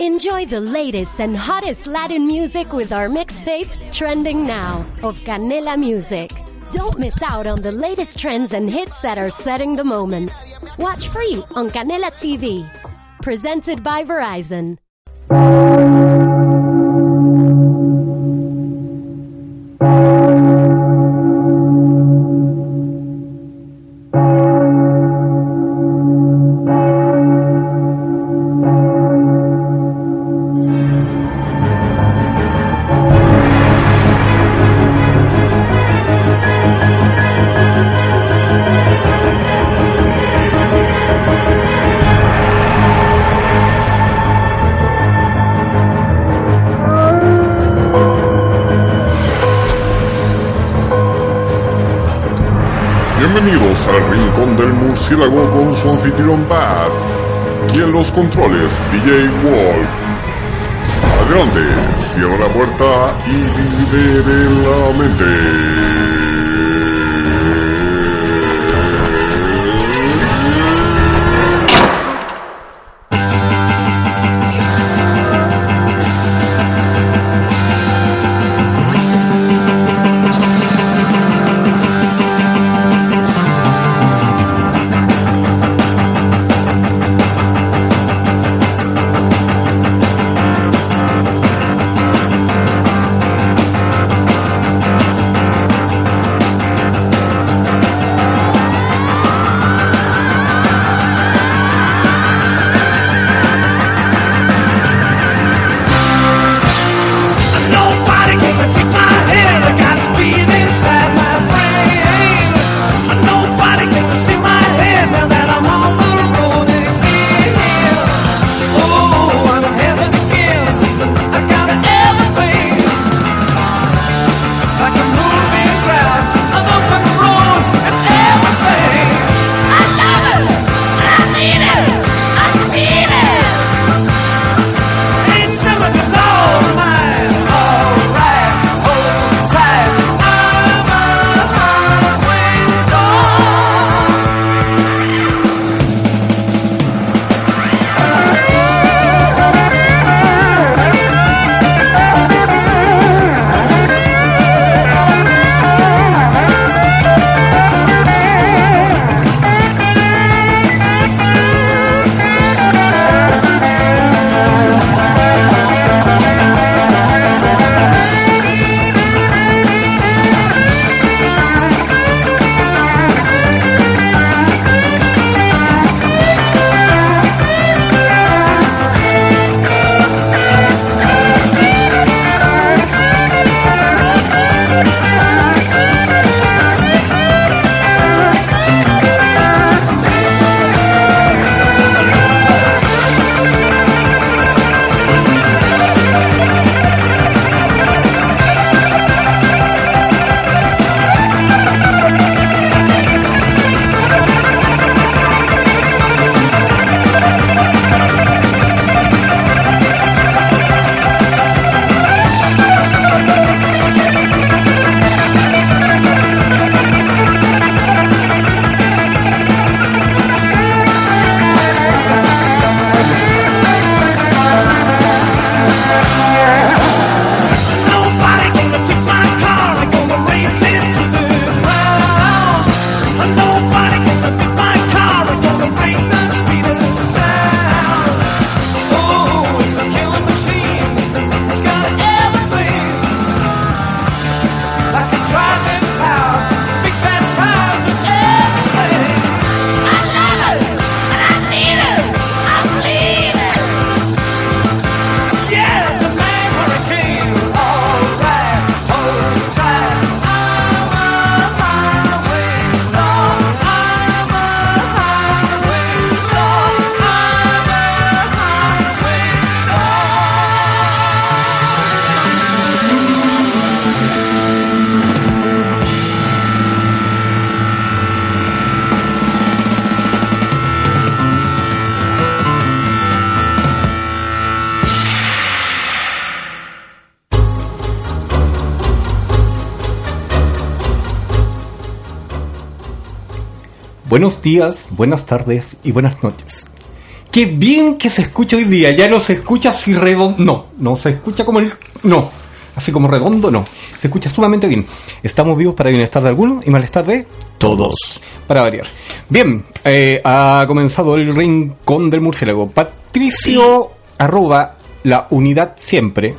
Enjoy the latest and hottest Latin music with our mixtape, Trending Now, of Canela Music. Don't miss out on the latest trends and hits that are setting the moment. Watch free on Canela TV. Presented by Verizon. su anfitrión Bat y en los controles DJ Wolf. Adelante, cierra la puerta y libere la mente. Buenos días, buenas tardes y buenas noches. Qué bien que se escucha hoy día, ya no se escucha así redondo, no, no se escucha como el... no, así como redondo, no, se escucha sumamente bien. Estamos vivos para bienestar de algunos y malestar de todos, para variar. Bien, eh, ha comenzado el rincón del murciélago. Patricio, arroba, la unidad siempre,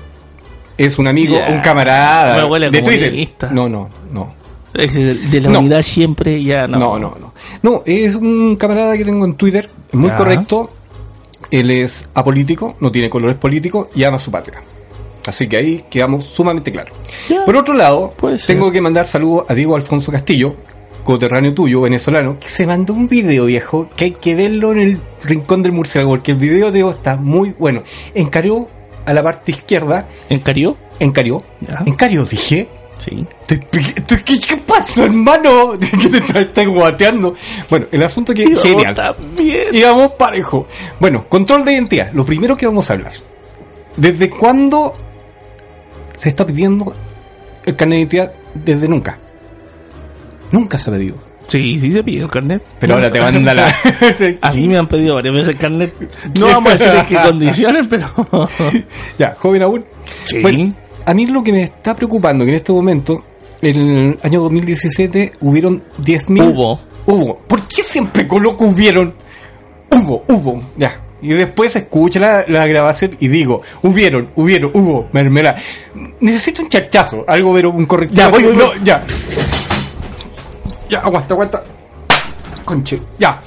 es un amigo, un camarada de. Twitter. No, no, no. De, la No. unidad siempre ya no. No, no, no. No, es un camarada que tengo en Twitter, muy Ya. correcto. Él es apolítico, no tiene colores políticos y ama a su patria. Así que ahí quedamos sumamente claros. Ya. Por otro lado, Puede ser. tengo que mandar saludos a Diego Alfonso Castillo, coterráneo tuyo, venezolano, que se mandó un video viejo que hay que verlo en el rincón del murciélago, porque el video de Diego está muy bueno. Encarió a la parte izquierda, ¿En Cario? encarió, Ya. encarió, dije, Sí. ¿Qué, qué pasó, hermano? ¿Qué te estás guateando? Bueno, el asunto que es genial. También. Íbamos parejo. Bueno, control de identidad. Lo primero que vamos a hablar. ¿Desde cuándo se está pidiendo el carnet de identidad? Desde nunca. Nunca se ha pedido. Sí, sí se pide el carnet. Pero ahora te manda la... A mí me han pedido varias veces el carnet. No vamos a decir en qué condiciones, pero. ya, joven aún. Sí. Bueno, a mí lo que me está preocupando que en este momento, en el año 2017, hubieron 10.000... Hubo. Hubo. ¿Por qué siempre coloco hubieron? Hubo, hubo. Ya. Y después escucho la, la grabación y digo, hubieron, hubieron, hubo, mermelada. Necesito un chachazo, algo, pero un corrector. Ya, voy, voy, No, voy. ya. Ya, aguanta, aguanta. Conche, ya.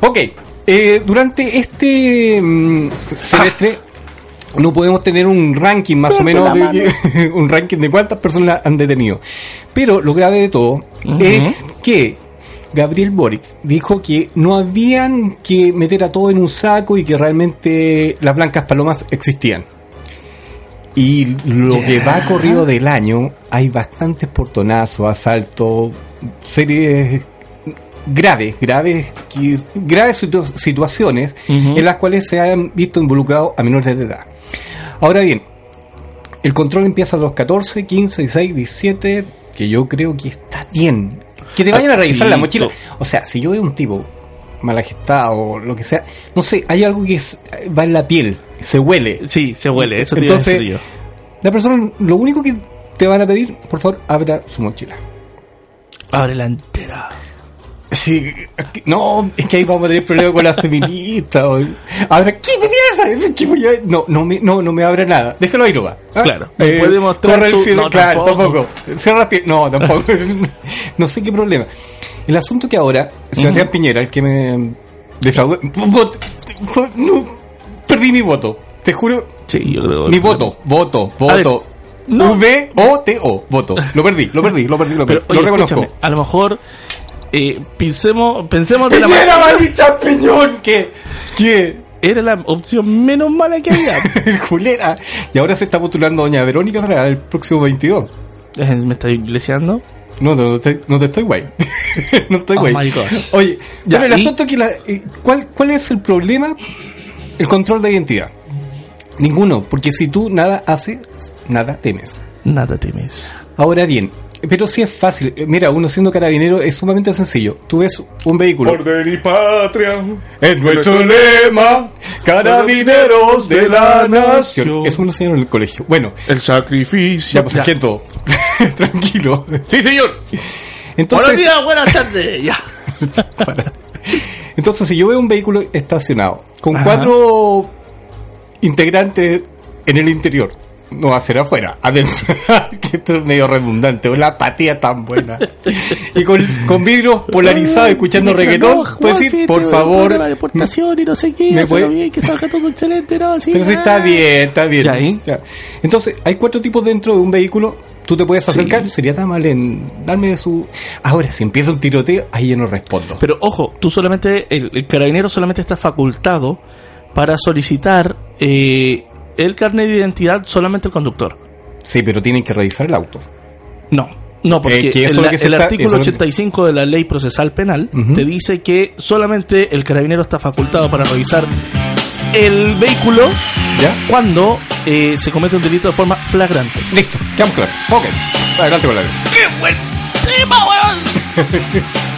Ok, eh, durante este mm, semestre no podemos tener un ranking más o menos, de, un ranking de cuántas personas han detenido. Pero lo grave de todo es que Gabriel Boric dijo que no habían que meter a todo en un saco y que realmente las blancas palomas existían. Y lo que va corrido del año, hay bastantes portonazos, asaltos, series graves, graves, que- graves situ- situaciones en las cuales se han visto involucrados a menores de edad. Ahora bien, el control empieza a los 14, 15, 16, 17, que yo creo que está bien. Que te vayan a Ah, revisar sí, la mochila. O sea, si yo veo un tipo mal o lo que sea, no sé, hay algo que es- va en la piel, se huele. Sí, se huele, eso te iba a Entonces, decir yo. La persona, lo único que te van a pedir, por favor, abra su mochila. Abre la entera. Sí, no, es que ahí vamos a tener problemas con las feministas. o- Ahora, ¿qué me piensas? No, no me, no, no me abra nada. Déjalo ahí. ¿ah? Claro, no puede mostrar no, claro, tampoco. tampoco. Cierra las pie- No, tampoco. no sé qué problema. El asunto que ahora, Sebastián Piñera, el que me defraudó. no, perdí mi voto. Te juro, Sí, yo creo. mi voto, voto, voto. no. V-O-T-O, voto. Lo perdí, lo perdí, lo perdí, lo perdí. Pero, lo oye, reconozco. a lo mejor eh, pensemos, pensemos de la manera. Maricha Piñón, que, Era la opción menos mala que había. culera. Y ahora se está postulando Doña Verónica para el próximo 22. Eh, Me está iglesiando. No, no, no te, no te estoy guay. no estoy Oh gosh. Oye, Ya, bueno, el y- asunto es que la, eh, ¿cuál, ¿cuál es el problema? El control de identidad. Ninguno, porque si tú nada haces, nada temes. Nada temes. Ahora bien, pero sí es fácil. Eh, Mira, uno siendo carabinero es sumamente sencillo. Tú ves un vehículo. Orden y patria. Es nuestro lema, carabineros de la nación. Eso me lo enseñaron en el colegio. Bueno, El sacrificio. ya pues sargento, tranquilo. Sí, señor. Entonces, Buenos días, buenas tardes. Ya. para. entonces si yo veo un vehículo estacionado con Ajá. cuatro integrantes en el interior, no va a ser afuera, adentro, que esto es medio redundante, una apatía tan buena. Y con, con vidrios polarizados, escuchando reggaetón, puedes decir, por favor, La deportación y no sé qué. me puede- bien, que salga todo excelente, ¿no? Sí, Pero sí está ah. bien, está bien. ¿Y ahí? Ya. Entonces, hay cuatro tipos dentro de un vehículo. Tú te puedes Sí. acercar, sería tan mal en darme su. Ahora, si empieza un tiroteo, ahí yo no respondo. Pero ojo, tú solamente, el, el carabinero solamente está facultado para solicitar eh, el carnet de identidad solamente el conductor. sí, pero tienen que revisar el auto. No, no, porque Eh, que eso el, el está- artículo eso es lo que- 85 de la ley procesal penal te dice que solamente el carabinero está facultado para revisar el vehículo ¿Ya? cuando eh, se comete un delito de forma flagrante. Listo, quedamos claros. Ok, adelante con la ley. ¡Qué buen tema, weón!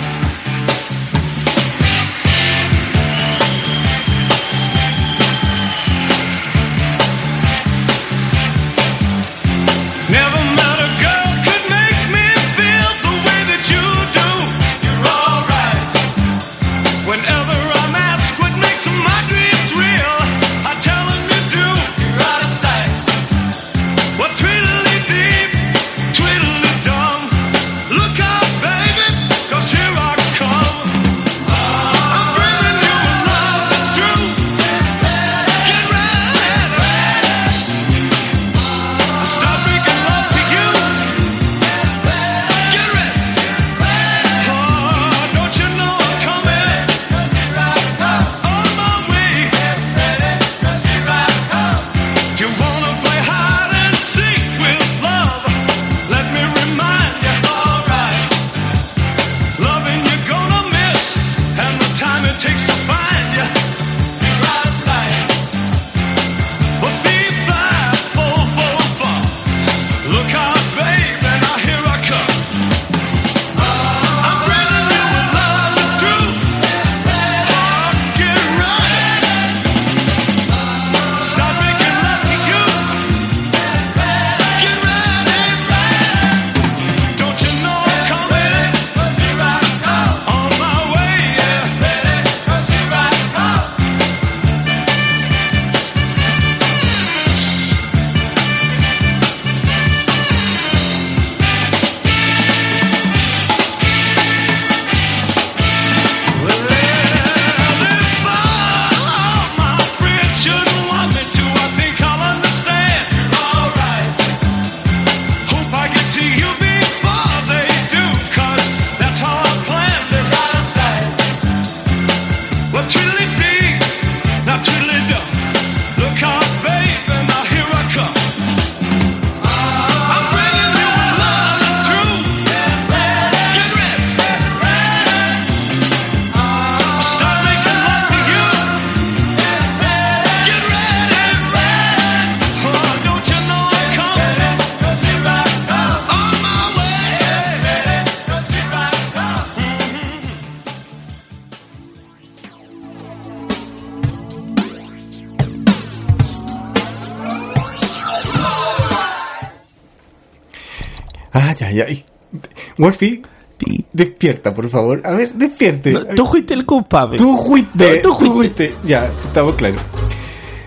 Murphy, despierta, por favor. A ver, despierte. No, tú fuiste el culpable. Tú fuiste, No, tú tú fuiste. Ya, estamos claros.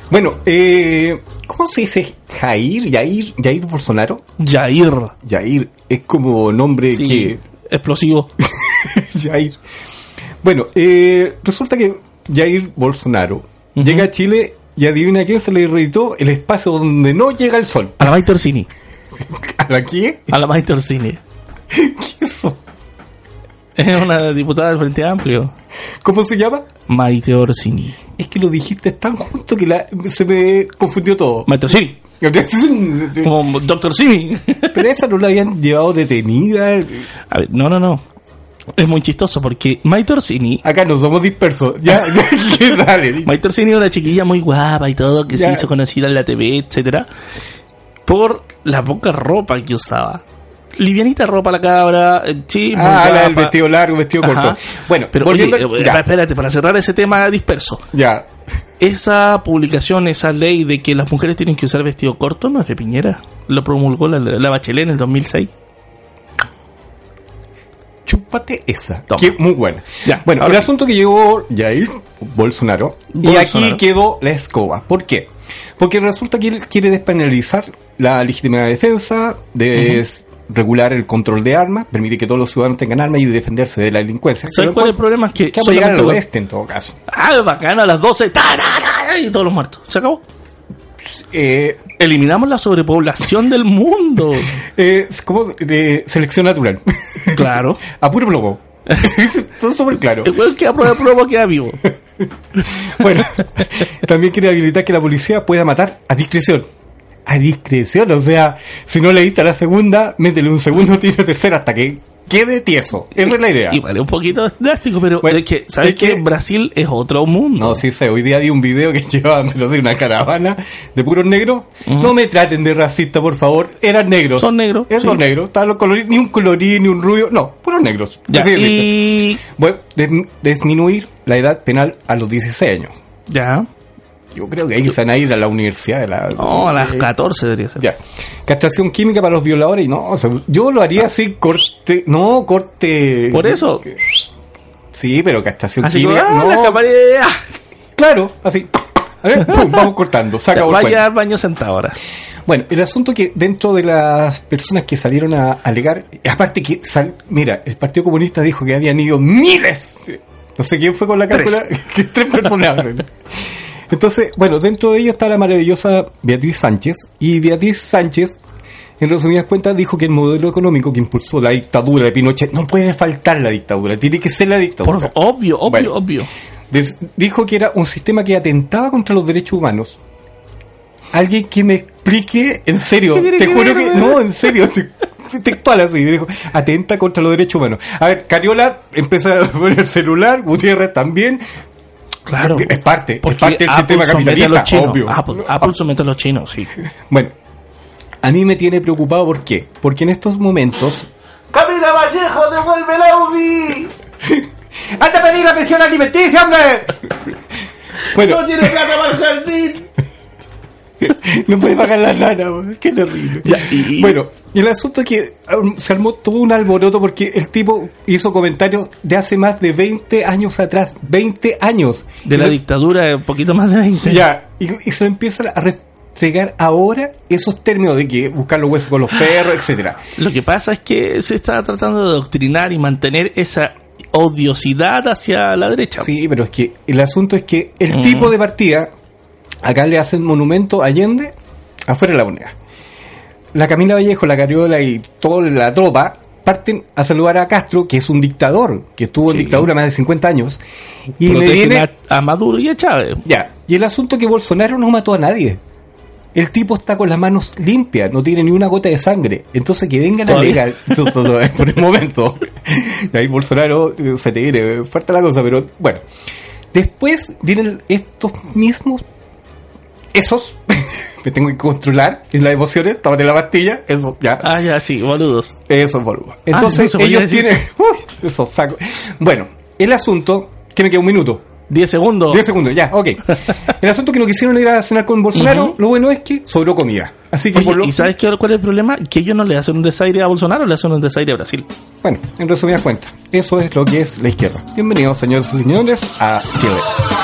Bueno, eh, ¿cómo se dice Jair? Jair, Jair Bolsonaro. Jair. Jair es como nombre Sí. que Explosivo. Jair. Bueno, eh, resulta que Jair Bolsonaro llega a Chile y adivina quién se le irritó el espacio donde no llega el sol. A la Maite Orsini. ¿A la quién? A la Maite Orsini. ¿Qué es eso? Es una diputada del Frente Amplio. ¿Cómo se llama? Maite Orsini. Es que lo dijiste tan justo que la- se me confundió todo. Maite Orsini. Como Doctor Simi. Pero esa no la habían llevado detenida. A ver, no, no, no. Es muy chistoso porque Maite Orsini. Acá no somos dispersos. Ya, ya, dale. Maite Orsini es una chiquilla muy guapa y todo, que Ya. se hizo conocida en la TV, etcétera, por la poca ropa que usaba. Livianita ropa la cabra, eh, sí, Ah, la del vestido largo, vestido Ajá. corto. Bueno, pero volviendo- oye, eh, ya, espérate, para cerrar ese tema disperso. ya. Esa publicación, esa ley de que las mujeres tienen que usar vestido corto, no es de Piñera. Lo promulgó la, la Bachelet en el 2006. Chúpate esa. Toma. Que muy buena. Ya, bueno, ahora el sí. asunto que llegó Jair Bolsonaro. Y Bolsonaro. aquí quedó la escoba. ¿Por qué? Porque resulta que él quiere despenalizar la legítima defensa, de regular el control de armas, permitir que todos los ciudadanos tengan armas y defenderse de la delincuencia. ¿Sabes cuál es el problema? Es que Que a llegar al oeste en todo caso. Ah, bacana, a las 12. ¡ta, ta, ta! y todos los muertos. Se acabó. Eh, Eliminamos la sobrepoblación del mundo. eh, es como de selección natural. Claro. a puro plomo. Todo súper claro. El que aprueba prueba queda vivo. Bueno, también quiere habilitar que la policía pueda matar a discreción. A discreción, o sea, si no le diste a la segunda, métele un segundo tiro tercero hasta que quede tieso. Esa es la idea. Igual es un poquito drástico, pero Bueno, es que, ¿sabes es que-? Brasil es otro mundo. No, sí sé, hoy día vi un video que llevaban, pero sí, una caravana de puros negros. No me traten de racista, por favor. Eran negros. Son negros, Esos sí. negros. Estaban los colorín, ni un colorín, ni un rubio. No, puros negros. Ya, Así de y... Bueno, des- disminuir la edad penal a los 16 años. Ya. Yo creo que ahí se van a ir a la universidad de la... No, a las eh, 14 debería ser. Ya. Castración química para los violadores no, o sea, yo lo haría así, corte, no, corte. Por eso. Sí, pero castración Así como, química, ah, no, la claro, así. A ver, pum, vamos cortando, saca Vaya al baño sentado ahora. Bueno, el asunto que dentro de las personas que salieron a alegar, aparte que, sal- mira, el Partido Comunista dijo que habían ido miles, no sé quién fue con la cálcula, que tres personas. Entonces, bueno, dentro de ella está la maravillosa Beatriz Sánchez, y Beatriz Sánchez, en resumidas cuentas, dijo que el modelo económico que impulsó la dictadura de Pinochet no puede faltar la dictadura, tiene que ser la dictadura. Por, obvio, obvio, Bueno. obvio. Des- dijo que era un sistema que atentaba contra los derechos humanos. Alguien que me explique, en serio, ¿Qué tiene te juro ver, que, no, en serio, te- textual así, dijo, atenta contra los derechos humanos. A ver, Cariola empieza a poner el celular, Gutiérrez también. Claro. Es parte, es parte del Apple sistema los capitalista, obvio. Apple, Apple somete a los chinos, sí. Bueno, a mí me tiene preocupado, ¿por qué? Porque en estos momentos... ¡Camila Vallejo, devuelve el Audi! ¡Anda a pedir la pensión alimenticia, hombre! Bueno, ¡No tiene plata para el jardín! No puede pagar la lana, weón. qué terrible. Ya, y- Bueno, y el asunto es que um, se armó todo un alboroto porque el tipo hizo comentarios de hace más de 20 años atrás. 20 años. De la dictadura, un poquito más de 20. Ya, y, y se lo empiezan a restregar ahora esos términos de que buscar los huesos con los perros, etcétera. Lo que pasa es que se está tratando de adoctrinar y mantener esa odiosidad hacia la derecha. Sí, pero es que el asunto es que el Mm. tipo de partida, acá le hacen monumento a Allende afuera de la moneda. La Camila Vallejo, la Cariola y toda la tropa parten a saludar a Castro, que es un dictador, que estuvo en dictadura más de 50 años. Y Protegen viene... a, Maduro y a Chávez. Ya, y el asunto es que Bolsonaro no mató a nadie. El tipo está con las manos limpias, no tiene ni una gota de sangre. Entonces que vengan a alegar eh, por el momento. Y ahí Bolsonaro eh, se te viene fuerte la cosa, pero bueno. Después vienen estos mismos, esos, me tengo que controlar en las emociones, tómate la pastilla, eso, ya. Ah, ya, sí, boludos. Eso, boludo. Ah, Entonces ellos tienen, uy, esos sacos. Bueno, el asunto, que me queda un minuto. 10 segundos. 10 segundos, ya, ok. El asunto que no quisieron ir a cenar con Bolsonaro, lo bueno es que sobró comida. Así que Oye, por lo- ¿y sabes qué, cuál es el problema? Que ellos no le hacen un desaire a Bolsonaro, le hacen un desaire a Brasil. Bueno, en resumidas cuentas, eso es lo que es la izquierda. Bienvenidos, señores y señores, a Chile.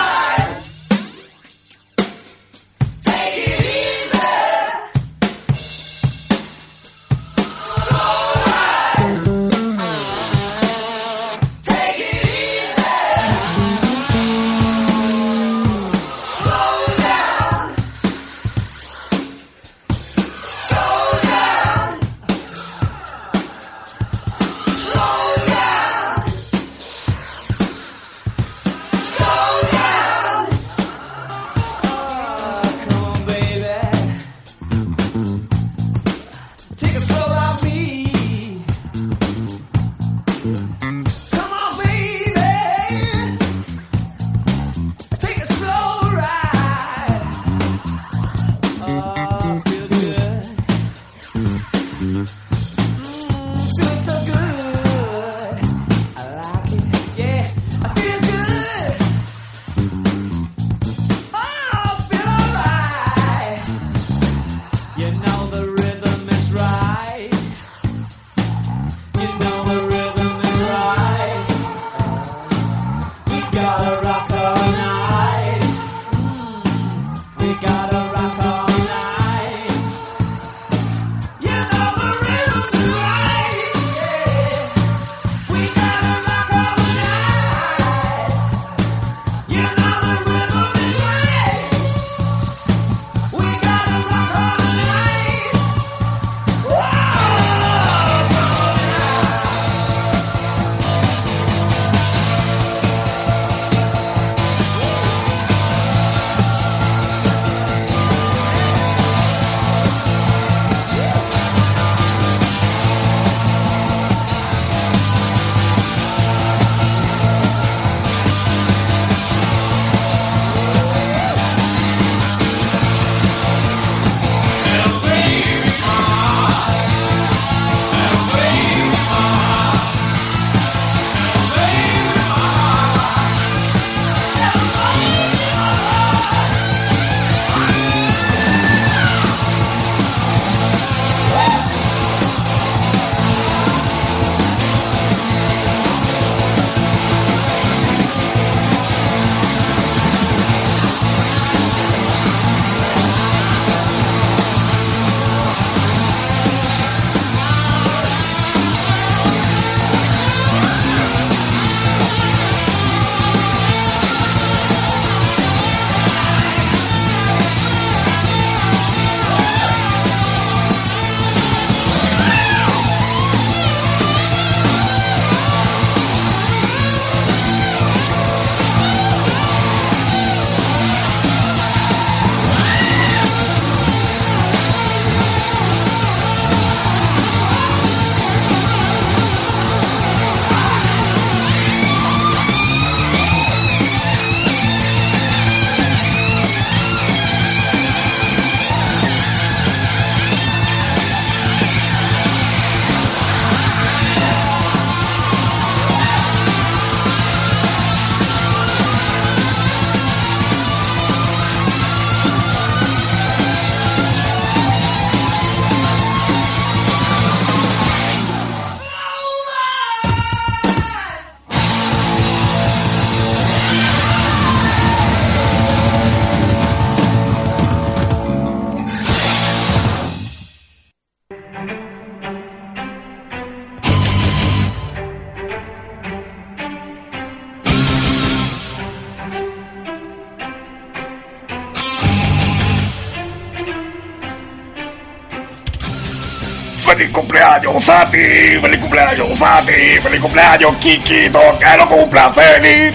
¡Feliz cumpleaños a ti! ¡Feliz cumpleaños a ti! ¡Feliz cumpleaños, Kikito! ¡Que lo cumpla feliz!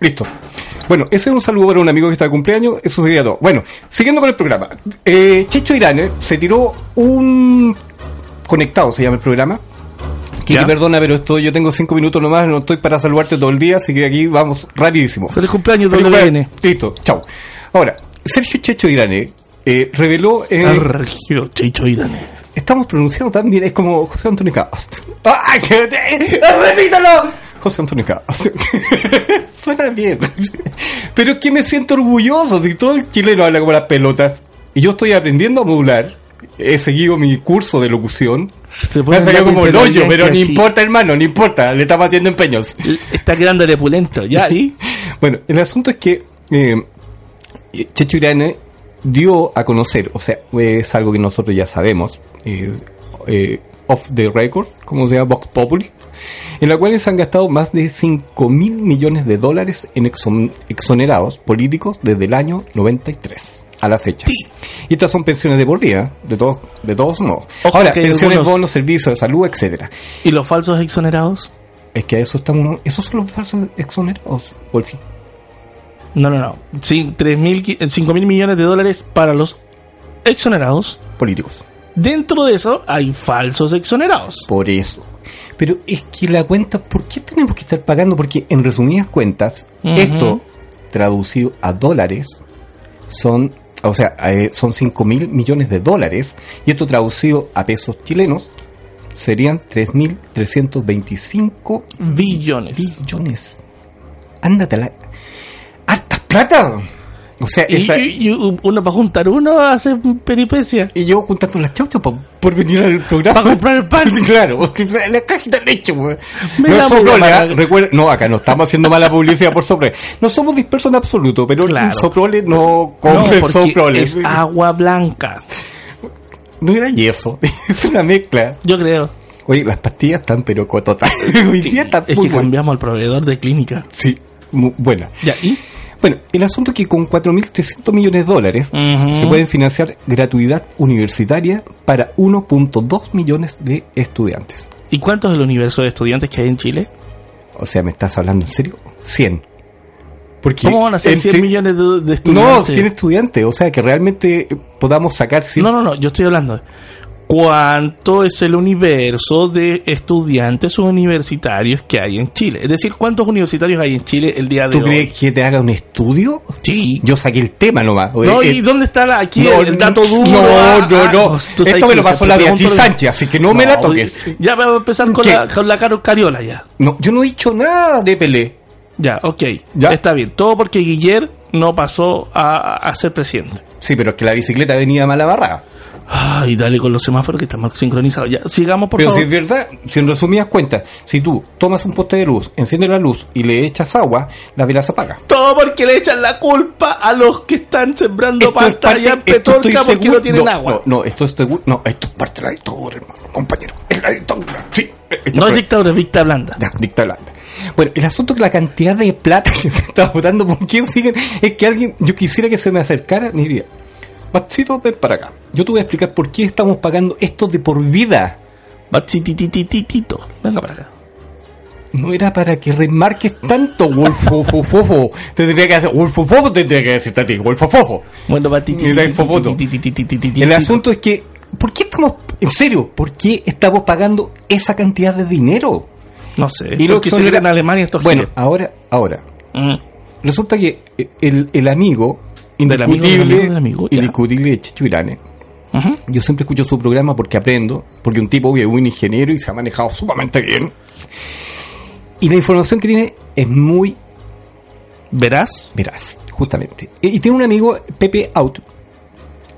Listo. Bueno, ese es un saludo para un amigo que está de cumpleaños. Eso sería todo. Bueno, siguiendo con el programa. Eh, Checho Irane se tiró un conectado, se llama el programa. Kiki, Ya. perdona, pero esto yo tengo cinco minutos nomás, no estoy para saludarte todo el día, así que aquí vamos rapidísimo. Feliz cumpleaños, Feliz cumpleaños. Listo, chao. Ahora, Sergio Checho Irane eh, reveló... eh, Sergio Chicho Irane. Estamos pronunciando tan bien, es como José Antonio Cast. ¡Ay, que te- ¡Repítalo! José Antonio Cast. Suena bien. Pero es que me siento orgulloso si todo el chileno habla como las pelotas. Y yo estoy aprendiendo a modular. He seguido mi curso de locución. Se Me ha salido como el hoyo, pero no importa, hermano, no importa. Le estamos haciendo empeños. Está quedando repulento, ya, y Bueno, el asunto es que eh, Checho Irane dio a conocer, o sea, es algo que nosotros ya sabemos, eh, eh, off the record, como se llama Vox Populi, en la cual se han gastado más de 5 mil millones de dólares en exon- exonerados políticos desde el año 93 a la fecha. Y estas son pensiones de por vida, de todos, de todos modos. Ojo Ahora, pensiones, algunos- bonos, servicios de salud, etcétera. ¿Y los falsos exonerados? Es que a eso estamos, esos son los falsos exonerados, Wolfie. No, no, no. Sí, 5 mil millones de dólares para los exonerados. políticos. Dentro de eso hay falsos exonerados. Por eso. Pero es que la cuenta, ¿por qué tenemos que estar pagando? Porque en resumidas cuentas, esto traducido a dólares son, o sea, eh, son 5 mil millones de dólares y esto traducido a pesos chilenos serían 3.325 Billones. billones. Ándate la... ¡Hartas plata! O sea, Y, esa... y- y uno para juntar uno hace peripecia. Y yo juntando las chauchas pa- por venir al programa. Para comprar el pan. claro, la cajita de leche. Me No Soprole, no, acá no estamos haciendo mala publicidad por Soprole. No somos dispersos en absoluto, pero Claro. Soprole no No, compre porque Soprole. es agua blanca. No era yeso, es una mezcla. Yo creo. Oye, las pastillas están pero. Hoy día están Es muy que buenas. cambiamos al proveedor de clínica. Sí, muy buena. Ya, ¿y? Bueno, el asunto es que con 4.300 millones de dólares se pueden financiar gratuidad universitaria para 1.2 millones de estudiantes. ¿Y cuánto es el universo de estudiantes que hay en Chile? O sea, ¿me estás hablando en serio? 100. Porque ¿Cómo van a ser 100 entre- millones de, de estudiantes? No, 100 estudiantes. O sea, que realmente podamos sacar 100. No, no, no, yo estoy hablando. ¿Cuánto es el universo de estudiantes universitarios que hay en Chile? Es decir, ¿cuántos universitarios hay en Chile el día de ¿Tú hoy? crees que te haga un estudio? Sí. Yo saqué el tema nomás. no, Eh, ¿y dónde está la- aquí no, el dato duro? No, Ah, no, ah, no. tú sabes Esto me lo pasó la Beatriz Sánchez, así que no, me la toques. Ya vamos a empezar con ¿Qué? la, con la Caro Cariola ya. No, yo no he dicho nada de Pelé. Ya, ok. Ya. Está bien. Todo porque Guiller no pasó a, a ser presidente. Sí, pero es que la bicicleta venía mal abarrada. Ay, dale con los semáforos que están mal sincronizados. Ya, sigamos por Pero si favor. es verdad, si en resumidas cuentas, si tú tomas un poste de luz, enciendes la luz y le echas agua, la vela se apaga. Todo porque le echan la culpa a los que están sembrando Esto es pasta allá en Petorca porque seguro- no tienen no, agua. No, no, esto es seguro. No, esto es parte de la dictadura, hermano, compañero. Es la dictadura. Sí. esto No es dictadura, es dicta blanda. Ya, dictadura. Bueno, el asunto es que la cantidad de plata que se está votando por quién siguen es que alguien, yo quisiera que se me acercara y me Maxito, ven para acá. Yo te voy a explicar por qué estamos pagando esto de por vida. Bachititititito. Venga para acá. No era para que remarques tanto, Wolfofofofo. Tendría que hacer, Wolfofofo tendría que decirte a ti, Wolfofofo. Bueno, el asunto es que, ¿por qué estamos, en serio, por qué estamos pagando esa cantidad de dinero? No sé. Y lo porque se en Alemania estos Bueno, ahora, ahora, Mm. resulta que el, el amigo indiscutible, del amigo, ya. indiscutible de Checho Irane, yo siempre escucho su programa porque aprendo, porque un tipo es un ingeniero y se ha manejado sumamente bien. Y la información que tiene es muy ¿Verás? veraz, justamente. Y y tiene un amigo, Pepe Out,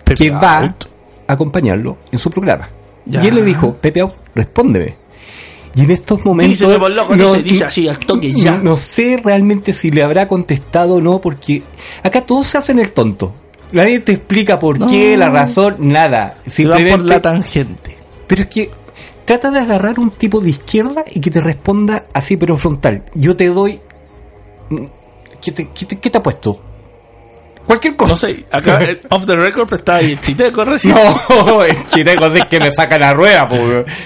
Pepe que va a acompañarlo en su programa. Ya. Y él le dijo, Pepe Out, respóndeme. Y en estos momentos... Díselo por loco, no se dice así al toque ya. No, sé realmente si le habrá contestado o no, porque acá todos se hacen el tonto. Nadie te explica por No. qué, la razón, nada. Se va por Simplemente... la tangente. Pero es que trata de agarrar un tipo de izquierda y que te responda así, pero frontal. Yo te doy... ¿Qué te, qué te, qué te ha puesto? Cualquier cosa. No sé, acá eh, off the record pero está ahí el chiteco recién. No, el chileco es que me saca la rueda, po.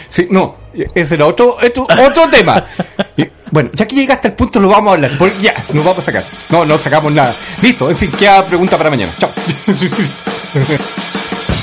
Sí, no, ese era otro, otro, otro tema. Y, Bueno, ya que llegaste al punto lo vamos a hablar. porque ya, nos vamos a sacar. No, no sacamos nada. Listo, en fin, queda pregunta para mañana. Chao.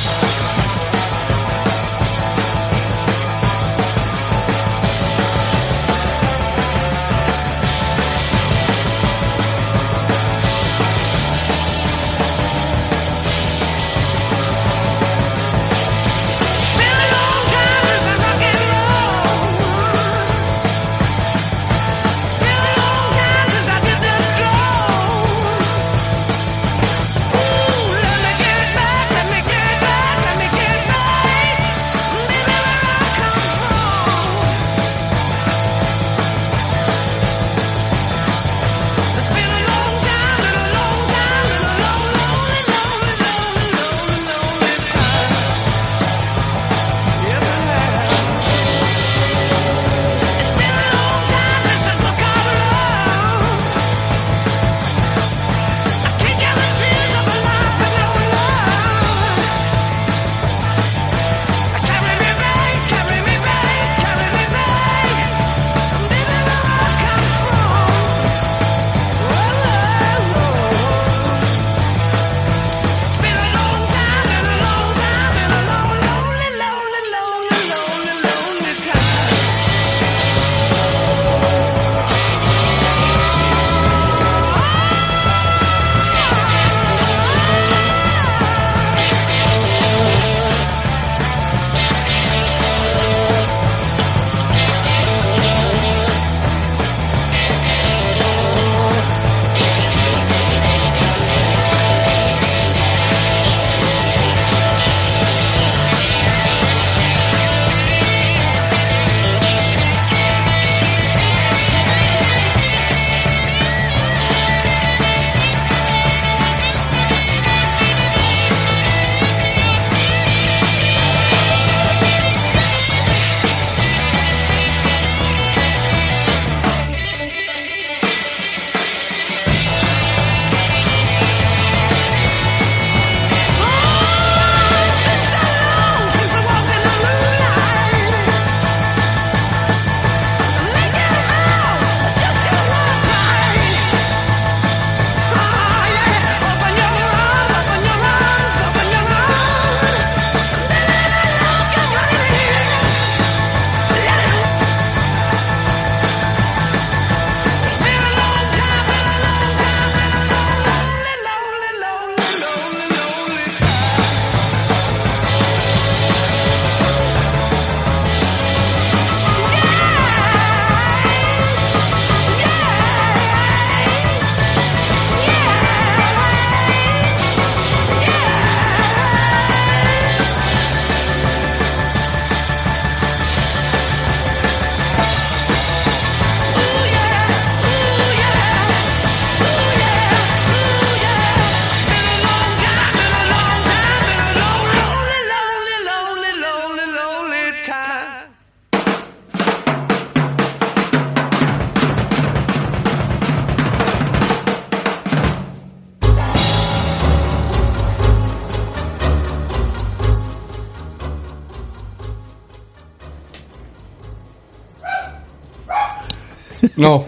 No.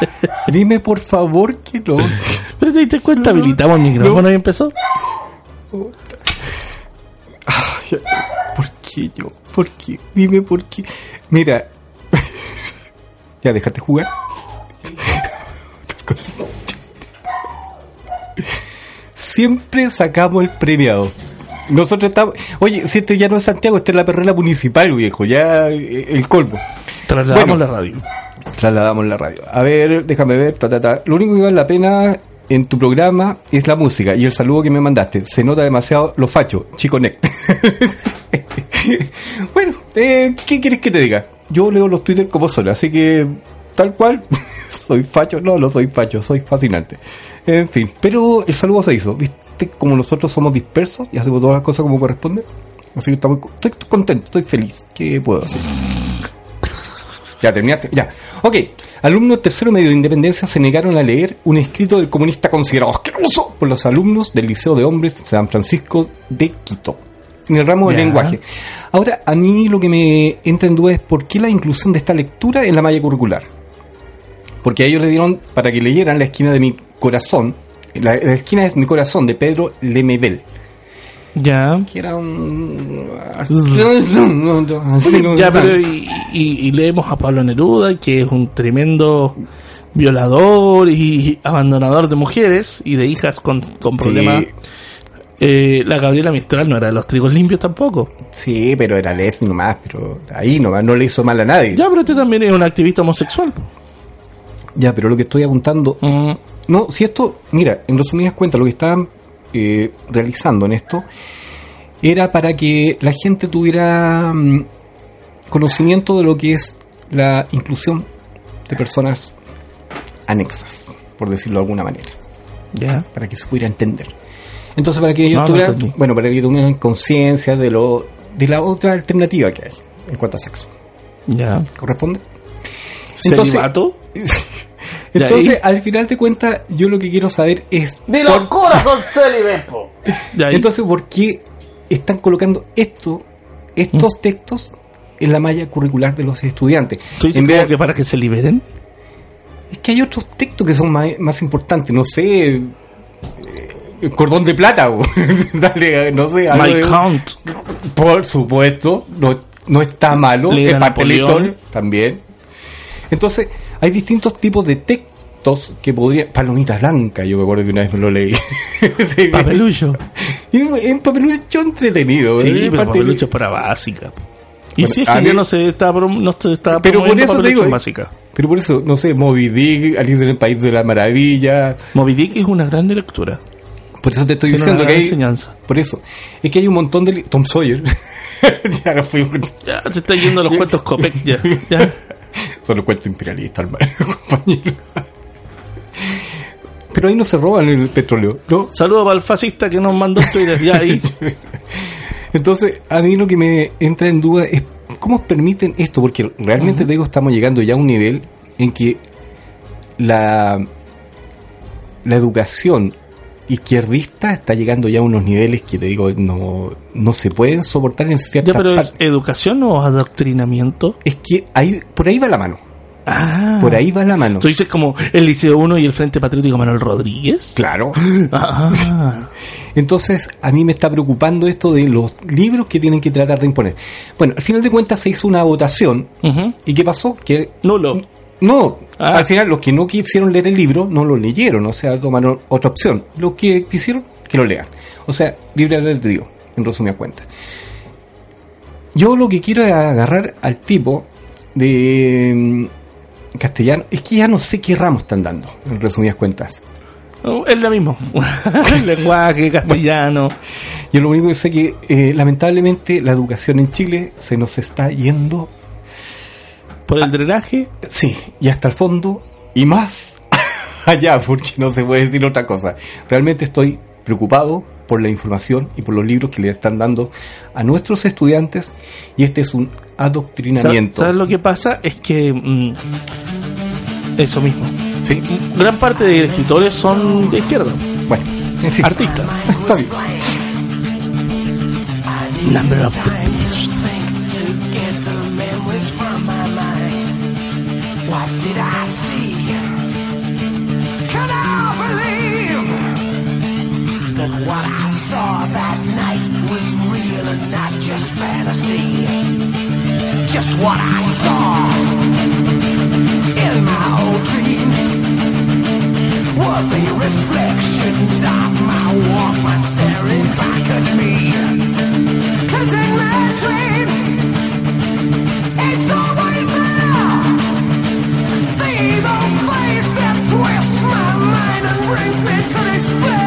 Dime por favor que no. Pero te diste cuenta, habilitamos el micrófono y empezó. ¿Por qué yo? ¿Por qué? Dime por qué. Mira. ya, déjate jugar. Siempre sacamos el premiado. Nosotros estamos. Oye, si este ya no es Santiago, este es la perrera municipal, viejo. Ya eh, el colmo. Trasladamos Bueno. la radio. Trasladamos la radio. A ver, déjame ver. Ta, ta, ta. Lo único que vale la pena en tu programa es la música y el saludo que me mandaste. Se nota demasiado lo facho, chico Nec. bueno, eh, ¿qué quieres que te diga? Yo leo los Twitter como solo, así que tal cual. soy facho, no, no soy facho, soy fascinante. En fin, pero el saludo se hizo. ¿Viste como nosotros somos dispersos y hacemos todas las cosas como corresponde? Así que estamos, estoy contento, estoy feliz. ¿Qué puedo hacer? Ya terminaste, ya. Ok, alumnos del tercero medio de independencia se negaron a leer un escrito del comunista considerado asqueroso por los alumnos del Liceo de Hombres San Francisco de Quito, en el ramo de Ya. lenguaje. Ahora, a mí lo que me entra en duda es por qué la inclusión de esta lectura en la malla curricular. Porque a ellos le dieron para que leyeran la esquina de mi corazón, la, la esquina de mi corazón de Pedro Lemebel, Ya. que era un... Ya, pero y, y- y leemos a Pablo Neruda, que es un tremendo violador y abandonador de mujeres y de hijas con, con problemas. Eh, la Gabriela Mistral no era de los trigos limpios tampoco. Sí, pero era Leslie nomás, pero ahí nomás no le hizo mal a nadie. Ya, pero usted también es un activista homosexual. Ya, pero lo que estoy apuntando. Mm, No, si esto. Mira, en resumidas cuentas, lo que estaban eh, realizando en esto era para que la gente tuviera mm, conocimiento de lo que es la inclusión de personas anexas, por decirlo de alguna manera, ya. para que se pudiera entender. Entonces, para que ellos No, tuvieran, bueno, para que tuvieran conciencia de lo de la otra alternativa que hay en cuanto a sexo. Ya. ¿Corresponde? Entonces- ¿Celibato? Entonces, al final de cuentas, yo lo que quiero saber es. ¡De por- locura con ahí. Entonces, ¿por qué están colocando esto, estos Mm. textos en la malla curricular de los estudiantes? ¿Tú dices En vez de- que para que se liberen? Es que hay otros textos que son más, más importantes, no sé. eh, el cordón de plata, o Dale, no sé. algo My de- count. Por supuesto, no, no está malo. Leer Es parte también. Entonces, hay distintos tipos de textos que podrían. Palomita blanca, yo me acuerdo que una vez me lo leí. Sí. Papelucho. Y en papelucho entretenido. Sí, ¿eh? pero papelucho es para básica. Y Bueno, si es que ya no se está, no se está Pero por eso te digo, básica. Pero por eso, no sé, Moby Dick, Alice en el País de la Maravilla. Moby Dick es una gran lectura. Por eso te estoy Tiene diciendo una que hay. enseñanza. Por eso. Es que hay un montón de. Tom Sawyer. ya no fui. Ya se está yendo a los cuentos Copec ya. ya. Cuentos imperialistas, hermano, compañero. Pero ahí no se roban el petróleo, ¿no? Saludo para el fascista que nos mandó Twitter. Ya ahí. Entonces, a mí lo que me entra en duda es cómo permiten esto, porque realmente te digo, estamos llegando ya a un nivel en que la, la educación izquierdista está llegando ya a unos niveles que te digo, no, no se pueden soportar en ciertas Ya, pero es educación o adoctrinamiento. Es que ahí, por ahí va la mano, Ah. por ahí va la mano. Tú dices como el Liceo 1 y el Frente Patriótico Manuel Rodríguez. Claro. Ah. Entonces, a mí me está preocupando esto de los libros que tienen que tratar de imponer. Bueno, al final de cuentas se hizo una votación. ¿Y qué pasó? Que Nulo. No, Ah. al final los que no quisieron leer el libro no lo leyeron, o sea, tomaron otra opción. Los que quisieron, que lo lean. O sea, libre albedrío, en resumidas cuentas. Yo lo que quiero es agarrar al tipo de mm, castellano. Es que ya no sé qué ramo están dando, en resumidas cuentas. No, Es lo mismo. Lenguaje, castellano. Yo lo único que sé que eh, lamentablemente la educación en Chile se nos está yendo, Por el drenaje. sí, y hasta el fondo y más allá, porque no se puede decir otra cosa. Realmente estoy preocupado por la información y por los libros que le están dando a nuestros estudiantes y este es un adoctrinamiento. ¿Sabes lo que pasa? Es que. mm, eso mismo. Sí, Gran parte de escritores son de izquierda. bueno, en fin. Artistas. Está bien. Number of the. What did I see? Can I believe that what I saw that night was real and not just fantasy? Just what I saw in my old dreams were the reflections of my Walkman staring back at me. Brings me to despair. Night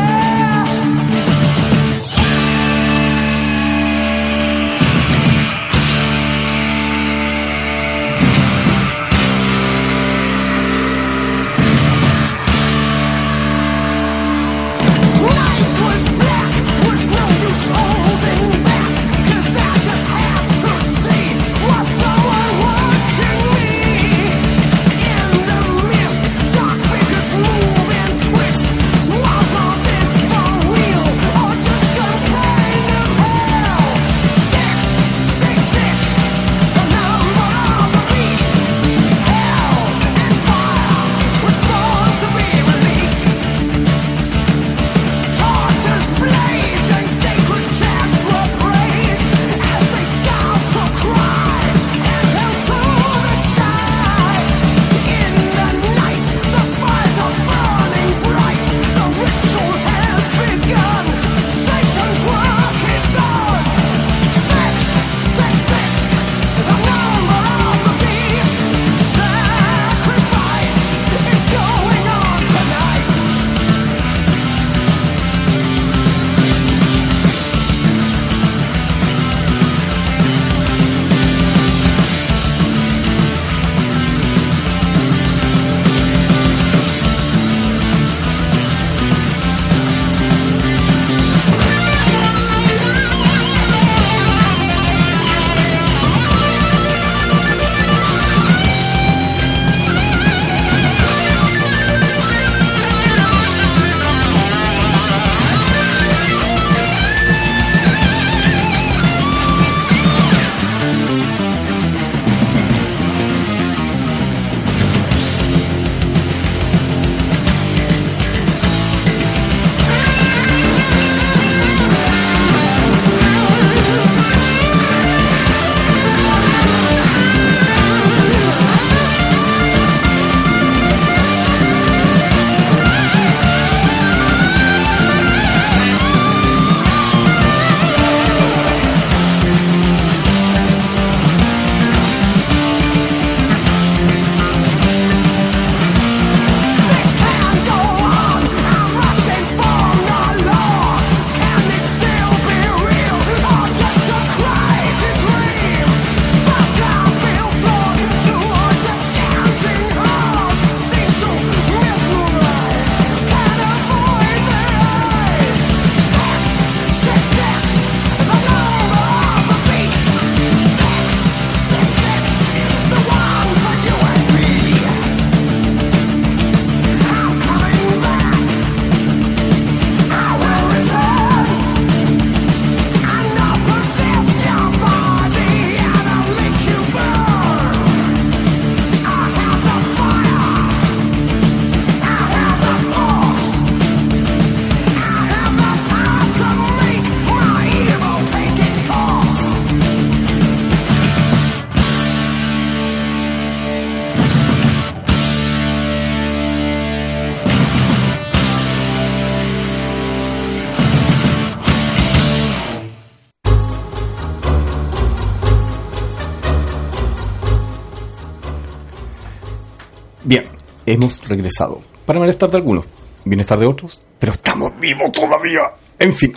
regresado. Para malestar de algunos, bienestar de otros, pero estamos vivos todavía. En fin.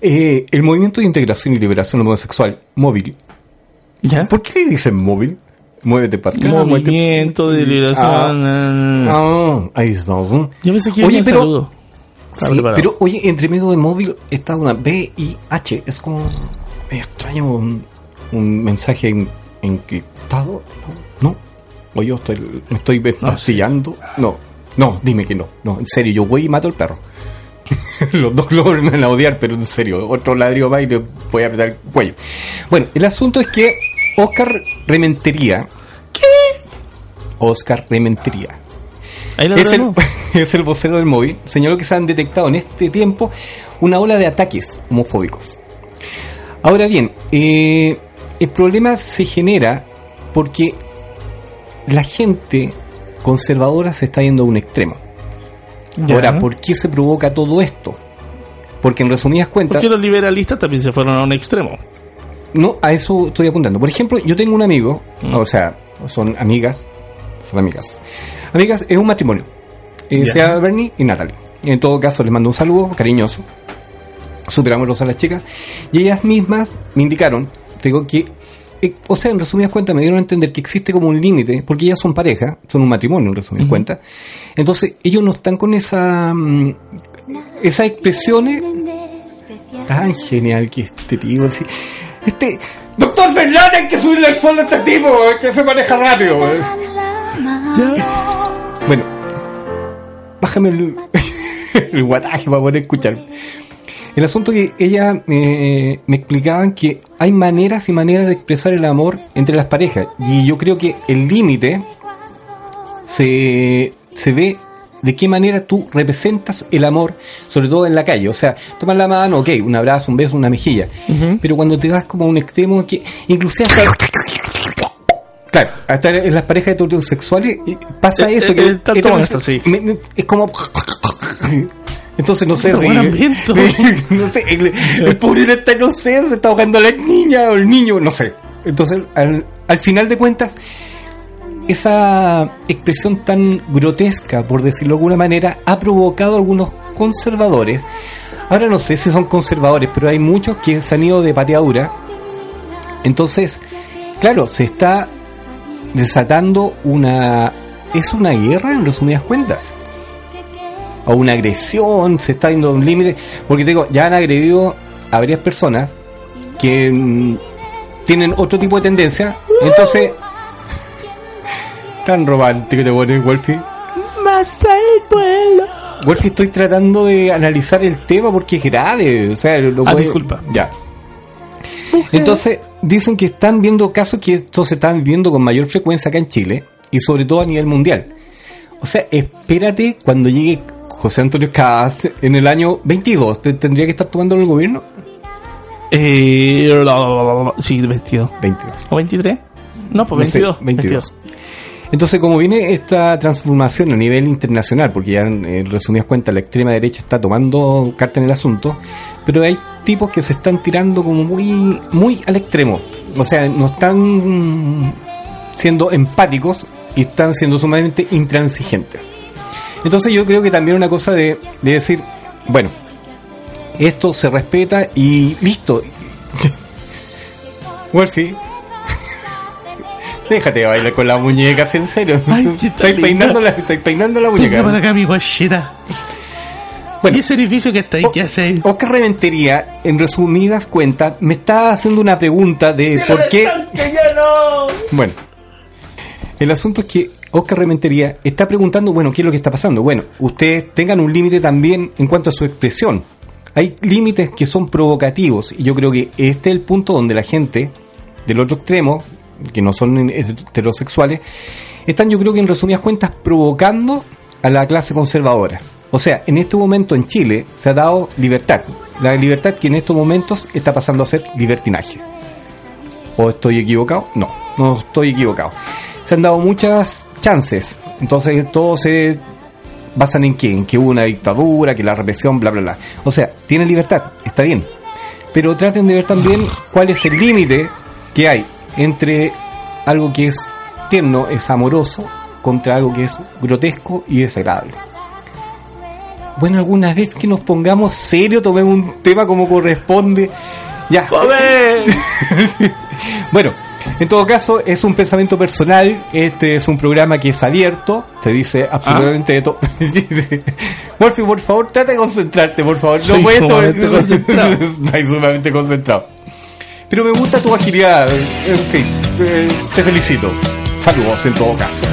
Eh, el movimiento de integración y liberación homosexual móvil. ¿Ya? ¿Por qué dicen móvil? Muévete para Movimiento de liberación. Ah. Ah, ahí estamos. ¿no? Yo pensé que Oye, pero- saludo. Sí, pero oye, entre medio de móvil está una B y H. Es como extraño un, un mensaje en- encriptado. ¿No? ¿No? O yo estoy, me estoy ensillando. No, no, dime que no. No, en serio, yo voy y mato al perro. Los dos lo me van a odiar, pero en serio, otro ladrillo va y le voy a apretar el cuello. Bueno, el asunto es que Oscar Rementería. ¿Qué? Oscar Rementería. Ahí Es el, es el vocero del móvil. Señaló que se han detectado en este tiempo una ola de ataques homofóbicos. Ahora bien, eh, el problema se genera porque la gente conservadora se está yendo a un extremo. Ahora, ¿por qué se provoca todo esto? Porque en resumidas cuentas, Porque los liberalistas también se fueron a un extremo. no, a eso estoy apuntando. Por ejemplo, yo tengo un amigo, Mm. o sea, son amigas, son amigas. Amigas es un matrimonio. Eh, Ya. se llama Bernie y Natalie. En todo caso, les mando un saludo cariñoso, súper amoroso a las chicas. Y ellas mismas me indicaron, digo que, eh, o sea, en resumidas cuentas, me dieron a entender que existe como un límite, porque ellas son pareja, son un matrimonio, en resumidas cuentas. Entonces, ellos no están con esa, mm, esas expresiones tan genial que este tipo, así. Este, doctor Fernández, hay que subirle el sueldo a este tipo, que se maneja rápido. eh. Bueno, bájame el, el guataje para poder escuchar. El asunto que ella eh, me explicaban que hay maneras y maneras de expresar el amor entre las parejas. Y yo creo que el límite se, se ve de qué manera tú representas el amor, sobre todo en la calle. O sea, tomas la mano, ok, un abrazo, un beso, una mejilla. Pero cuando te vas como a un extremo que inclusive hasta... Claro, hasta en las parejas heterosexuales pasa Eh, eso. eh, que eh, tanto esto, sí. me- me- es como... Entonces no sé si... no sé, el, el pobre está, no sé, se está ahogando la niña o el niño, no sé. Entonces, al, al final de cuentas, esa expresión tan grotesca, por decirlo de alguna manera, ha provocado a algunos conservadores. Ahora no sé si son conservadores, pero hay muchos que se han ido de pateadura. Entonces, claro, se está desatando una... Es una guerra en resumidas cuentas. O una agresión, se está yendo a un límite. Porque te digo, ya han agredido a varias personas que mm, tienen otro tipo de tendencia. Entonces, tan romántico te pones, Wolfie. Más el vuelo. Wolfie, estoy tratando de analizar el tema porque es grave. O sea, lo Ah, puede- disculpa. Ya. Entonces, dicen que están viendo casos que estos se están viendo con mayor frecuencia acá en Chile y sobre todo a nivel mundial. O sea, espérate cuando llegue José Antonio Caz en el año 22. ¿te- ¿Tendría que estar tomando en el gobierno? Eh, la- la- la- la- la- sí, 22. 22. ¿O 23? No, pues No sé, 22. 22. Entonces, como viene esta transformación a nivel internacional, porque ya en, en resumidas cuentas la extrema derecha está tomando carta en el asunto, pero hay tipos que se están tirando como muy, muy al extremo. O sea, no están siendo empáticos y están siendo sumamente intransigentes. Entonces yo creo que también una cosa de, de decir, bueno, esto se respeta y listo. Wolfie, déjate de bailar con las muñecas, en serio. Ay, Estoy peinando la, estoy peinando la Venga para muñeca. acá, mi guachita. Bueno. ¿Y ese edificio que está ahí? ¿Qué hace ahí? Oscar Reventería, en resumidas cuentas, me está haciendo una pregunta de por qué... Bueno, el asunto es que Oscar Rementería está preguntando, bueno, ¿qué es lo que está pasando? Bueno, ustedes tengan un límite también en cuanto a su expresión. Hay límites que son provocativos y yo creo que este es el punto donde la gente del otro extremo, que no son heterosexuales, están yo creo que en resumidas cuentas provocando a la clase conservadora. O sea, en este momento en Chile se ha dado libertad. La libertad que en estos momentos está pasando a ser libertinaje. ¿O estoy equivocado? No, no estoy equivocado. Se han dado muchas chances. Entonces todo se basan en qué? En que hubo una dictadura, que la represión, bla, bla, bla. O sea, tienen libertad, está bien. Pero traten de ver también cuál es el límite que hay entre algo que es tierno, es amoroso, contra algo que es grotesco y desagradable. Bueno, alguna vez que nos pongamos serio, tomemos un tema como corresponde. Ya. ¡Joder! Bueno, en todo caso, es un pensamiento personal. Este es un programa que es abierto. Te dice absolutamente de todo. Morphy, por favor, trata de concentrarte, por favor. Soy no puedes sumamente concentrado. Estoy sumamente concentrado. Pero me gusta tu agilidad. eh, sí, eh, te felicito. Saludos en todo caso.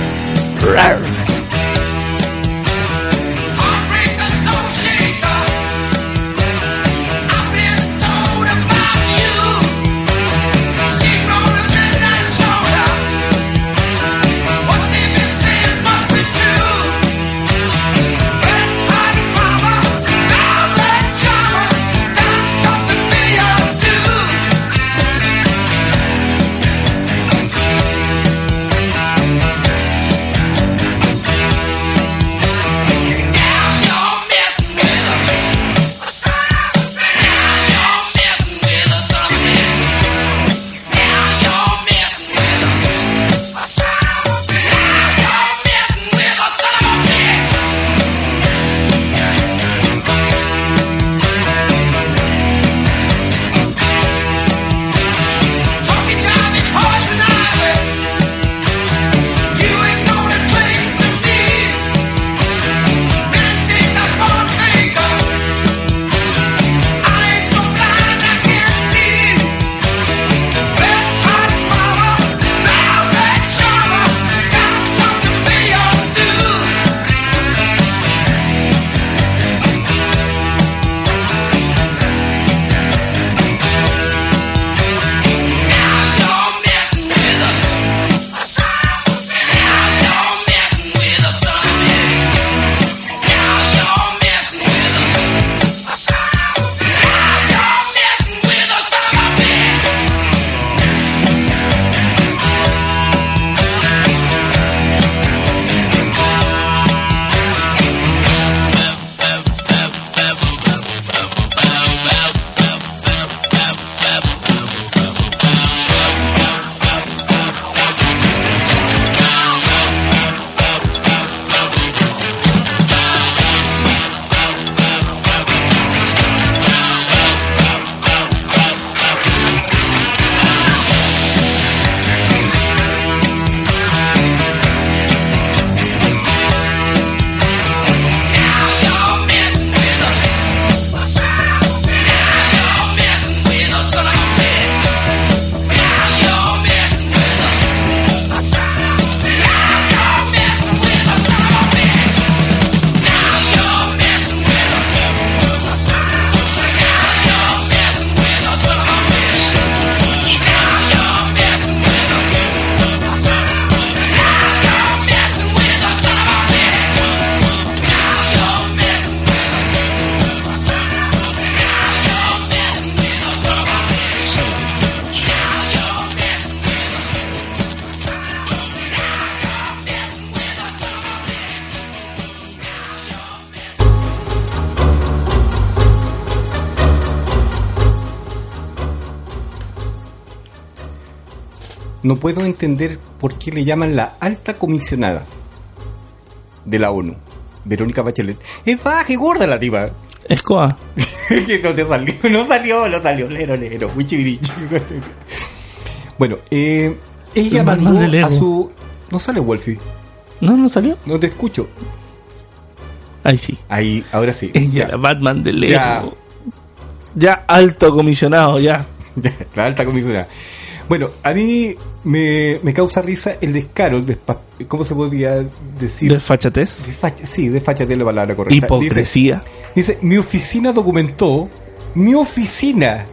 No puedo entender por qué le llaman la alta comisionada de la ONU, Verónica Bachelet. Es baja y gorda la tipa. Escoa. que no te salió, no salió, no salió, lero, lero, bueno, eh, ella El mandó a su... No sale Wolfie, ¿No, no salió? no te escucho. Ahí sí. Ahí, ahora sí. Ella, la Batman de Lego. Ya. Ya. alto comisionado, ya. la alta comisionada. Bueno, a mí me, me causa risa el descaro, el despa- ¿cómo se podría decir? Desfachatez. Desfacha- sí, desfachate es la palabra correcta. Dice, Hipocresía. dice, mi oficina documentó, mi oficina.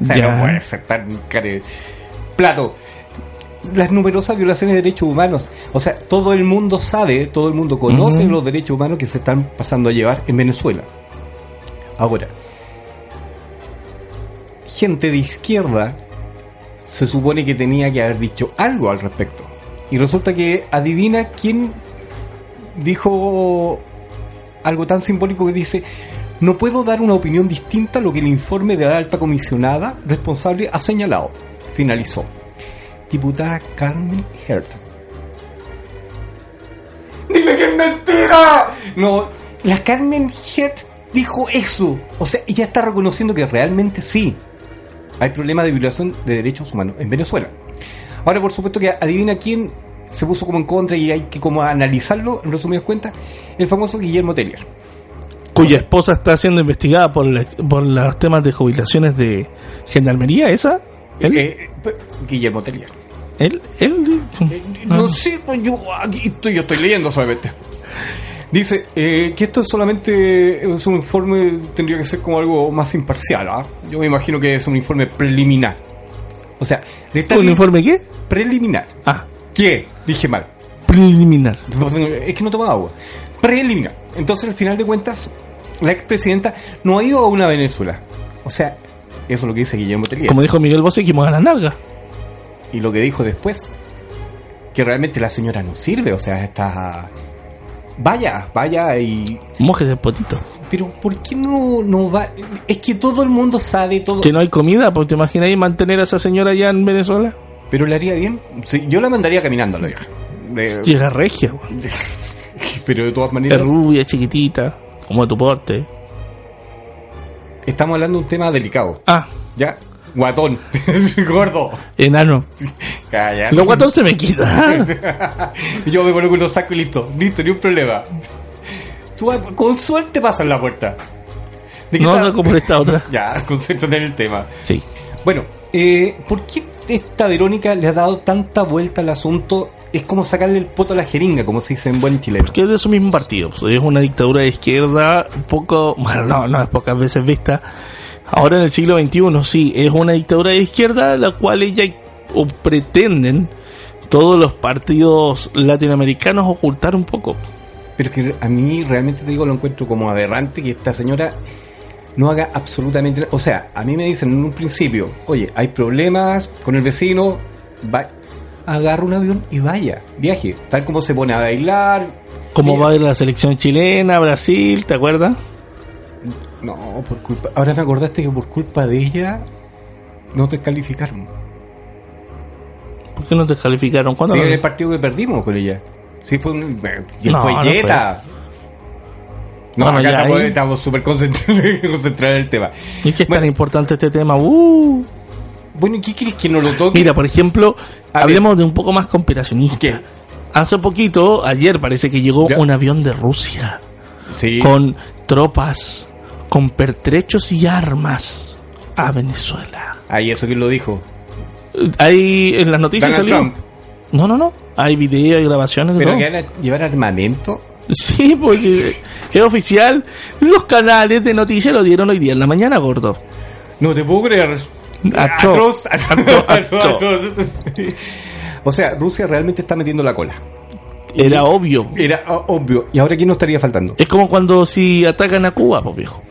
O sea, Ya. no puede ser tan care- Plato. Las numerosas violaciones de derechos humanos. O sea, todo el mundo sabe, todo el mundo conoce los derechos humanos que se están pasando a llevar en Venezuela. Ahora, gente de izquierda se supone que tenía que haber dicho algo al respecto. Y resulta que adivina quién dijo algo tan simbólico que dice, no puedo dar una opinión distinta a lo que el informe de la alta comisionada responsable ha señalado. Finalizó. Diputada Carmen Hert. ¡Dile que es mentira! No, la Carmen Hert dijo eso. O sea, ella está reconociendo que realmente sí. Hay problemas de violación de derechos humanos en Venezuela. Ahora, por supuesto que adivina quién se puso como en contra y hay que como analizarlo, en resumidas cuentas, el famoso Guillermo Tellier. Cuya esposa está siendo investigada por, la- por los temas de jubilaciones de gendarmería, ¿esa? ¿Él? Eh, Guillermo Tellier. ¿Él? ¿Él? No, No. sé, pues yo aquí estoy, yo estoy leyendo solamente. Dice eh, que esto es solamente es un informe, tendría que ser como algo más imparcial. ¿ah? Yo me imagino que es un informe preliminar. O sea, le está ¿Un bien- informe qué? preliminar. Ah, ¿Qué? Dije mal. preliminar. Es que no toma agua. Preliminar. Entonces, al final de cuentas, la expresidenta no ha ido a una Venezuela. O sea, eso es lo que dice Guillermo Tellier. Como dijo Miguel Bosé, que mueva la nalga. Y lo que dijo después, que realmente la señora no sirve, o sea, está... Vaya, vaya y... Mojes el potito. Pero ¿por qué no, no va? Es que todo el mundo sabe todo... Que no hay comida, pues te imagináis mantener a esa señora allá en Venezuela. Pero le haría bien. Sí, yo la mandaría caminando a la vieja. De- Llega regia, weón. pero de todas Es maneras, rubia, chiquitita, como tu porte. estamos hablando de un tema delicado. Ah, ¿Ya? Guatón. Gordo. enano. Calla. Lo guatón se me quita. Yo me coloco unos sacos y listo. Listo, ni un problema. Tú vas- con suerte pasas la puerta. ¿De qué No, por esta otra. Ya, concéntrate en el tema. Sí. Bueno, eh, ¿por qué esta Verónica le ha dado tanta vuelta al asunto? Es como sacarle el poto a la jeringa, como se dice en buen chileno. Porque es de su mismo partido. pues, Es una dictadura de izquierda, un poco, bueno, no, no es pocas veces vista. Ahora en el siglo XXI, sí, es una dictadura de izquierda, la cual ella o pretenden todos los partidos latinoamericanos ocultar un poco. Pero que a mí realmente te digo, lo encuentro como aberrante que esta señora no haga absolutamente nada. O sea, a mí me dicen en un principio, oye, hay problemas con el vecino, va, agarra un avión y vaya, viaje. Tal como se pone a bailar. Como va a ir la selección chilena, Brasil, ¿te acuerdas? No, por culpa. Ahora me acordaste que por culpa de ella no te calificaron. ¿Por qué no te calificaron? ¿Cuándo? Sí, no? en el partido que perdimos con ella. Sí, fue un. No, fue no Jetta. No, Bueno, acá estamos, ahí- estamos súper concentrados, en el tema. ¿Y es que es Bueno. tan importante este tema? Uh. Bueno, ¿y qué quieres que no lo toque? Mira, por ejemplo, A hablemos de un poco más conspiracionista. ¿Qué? Hace poquito, ayer parece que llegó Ya. un avión de Rusia Sí. con tropas, con pertrechos y armas a Venezuela. Ahí eso quién lo dijo. Hay en las noticias Donald salió. Trump. No, no, no. Hay videos y grabaciones de Pero todo. que van a llevar armamento. Sí, porque es oficial. Los canales de noticias lo dieron hoy día en la mañana, gordo. No te puedo creer. Atroz. Atroz. Atroz. atroz. O sea, Rusia realmente está metiendo la cola. Era obvio. Era obvio. ¿Y ahora quién nos estaría faltando? Es como cuando si atacan a Cuba, pues viejo.